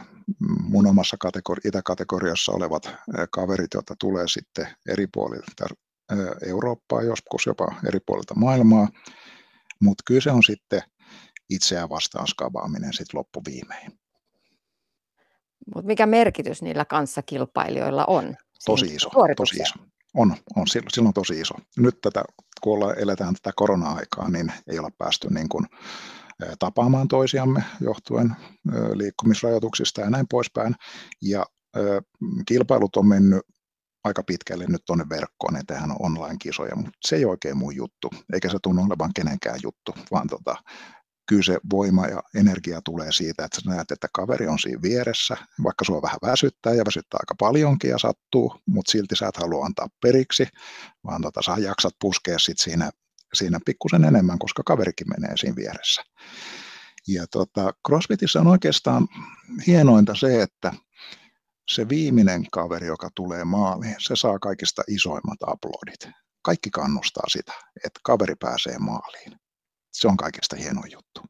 mun omassa kategori- itäkategoriassa olevat kaverit, joita tulee sitten eri puolilta Eurooppaa, joskus jopa eri puolilta maailmaa. Mutta kyllä se on sitten itseään vastaan skabaaminen sitten loppuviimein. Mut mikä merkitys niillä kanssakilpailijoilla on? Tosi iso, tosi iso. On, on silloin tosi iso. Nyt tätä, kun olla, eletään tätä korona-aikaa, niin ei olla päästy niin kuin, tapaamaan toisiamme johtuen liikkumisrajoituksista ja näin poispäin. Ja kilpailut on mennyt aika pitkälle nyt tuonne verkkoon, että tehdään online-kisoja, mutta se ei oikein mun juttu, eikä se tunnu olevan kenenkään juttu, vaan tota, kyllä se voima ja energia tulee siitä, että sä näet, että kaveri on siinä vieressä, vaikka sua vähän väsyttää ja väsyttää aika paljonkin ja sattuu, mutta silti sä et halua antaa periksi, vaan tota, sä jaksat puskea sit siinä, siinä pikkusen enemmän, koska kaverikin menee siinä vieressä. Ja tota, CrossFitissä on oikeastaan hienointa se, että se viimeinen kaveri, joka tulee maaliin, se saa kaikista isoimmat aplodit. Kaikki kannustaa sitä, että kaveri pääsee maaliin. Se on kaikista hieno juttu.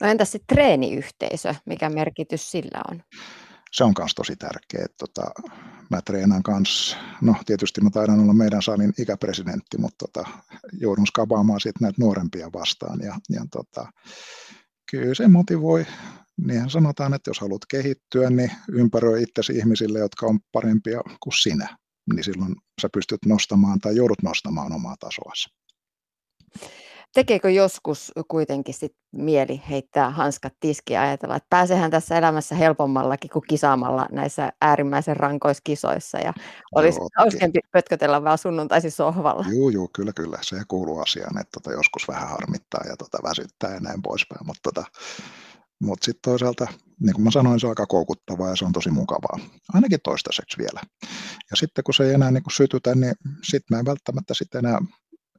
No entäs se treeniyhteisö, mikä merkitys sillä on? se on myös tosi tärkeä. Tota, mä treenaan kanssa, no tietysti mä taidan olla meidän salin ikäpresidentti, mutta tota, joudun skabaamaan sitten näitä nuorempia vastaan. Ja, ja tota, kyllä se motivoi. Niinhän sanotaan, että jos haluat kehittyä, niin ympäröi itsesi ihmisille, jotka on parempia kuin sinä. Niin silloin sä pystyt nostamaan tai joudut nostamaan omaa tasoasi. Tekeekö joskus kuitenkin sit mieli heittää hanskat tiskiä ja ajatella, että pääsehän tässä elämässä helpommallakin kuin kisaamalla näissä äärimmäisen rankoissa kisoissa ja olisi hauskempi pötkötellä vaan sunnuntaisin sohvalla? Joo, joo, kyllä, kyllä. Se kuuluu asiaan, että tota joskus vähän harmittaa ja tota väsyttää ja näin poispäin, mutta tota, mutta sitten toisaalta, niin kuin mä sanoin, se on aika koukuttavaa ja se on tosi mukavaa, ainakin toistaiseksi vielä. Ja sitten kun se ei enää niin kuin sytytä, niin sitten mä en välttämättä sitten enää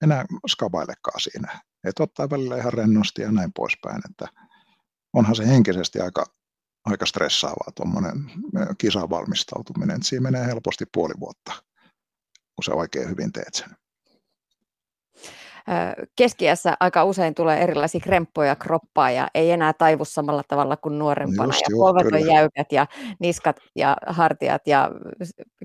enää skabailekaan siinä. Että ottaa välillä ihan rennosti ja näin poispäin. Että onhan se henkisesti aika, aika stressaavaa tuommoinen kisan valmistautuminen. Että siinä menee helposti puoli vuotta, kun sä oikein hyvin teet sen keskiässä aika usein tulee erilaisia kremppoja kroppaa ja ei enää taivu samalla tavalla kuin nuorempana. Just, ja polvet on jäykät ja niskat ja hartiat ja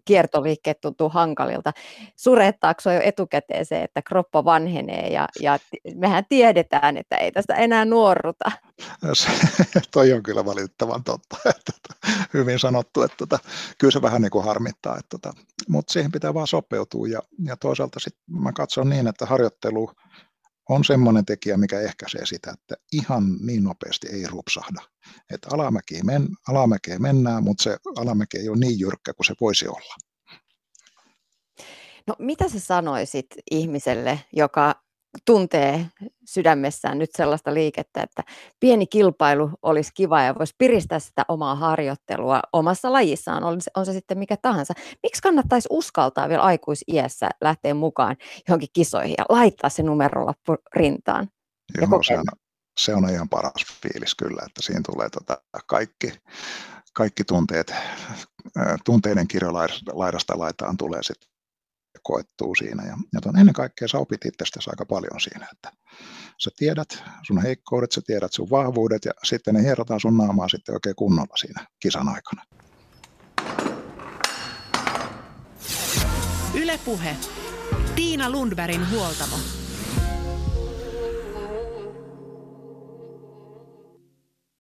kiertoliikkeet tuntuu hankalilta. Surettaako jo etukäteen se, että kroppa vanhenee ja, ja mehän tiedetään, että ei tästä enää nuorruta. Toi on kyllä valitettavan totta. Että, hyvin sanottu, että tota, kyllä se vähän niin kuin harmittaa, että, tota, mutta siihen pitää vaan sopeutua ja, ja toisaalta sit mä katson niin, että harjoittelu on semmoinen tekijä, mikä ehkäisee sitä, että ihan niin nopeasti ei rupsahda. Että alamäkeen, men, alamäkeen mennään, mutta se alamäki ei ole niin jyrkkä kuin se voisi olla. No mitä sä sanoisit ihmiselle, joka tuntee sydämessään nyt sellaista liikettä, että pieni kilpailu olisi kiva ja voisi piristää sitä omaa harjoittelua omassa lajissaan, on se, on se sitten mikä tahansa. Miksi kannattaisi uskaltaa vielä aikuisiässä lähteä mukaan johonkin kisoihin ja laittaa se numerolappu rintaan? Joo, se on, se on ihan paras fiilis kyllä, että siinä tulee tota kaikki, kaikki tunteet, tunteiden kirjo laidasta laitaan tulee sitten koettuu siinä. Ja, ja ton, ennen kaikkea sä opit itsestäsi aika paljon siinä, että sä tiedät sun heikkoudet, sä tiedät sun vahvuudet ja sitten ne hierotaan sun naamaa sitten oikein kunnolla siinä kisan aikana. Ylepuhe. Tiina Lundbergin huoltamo.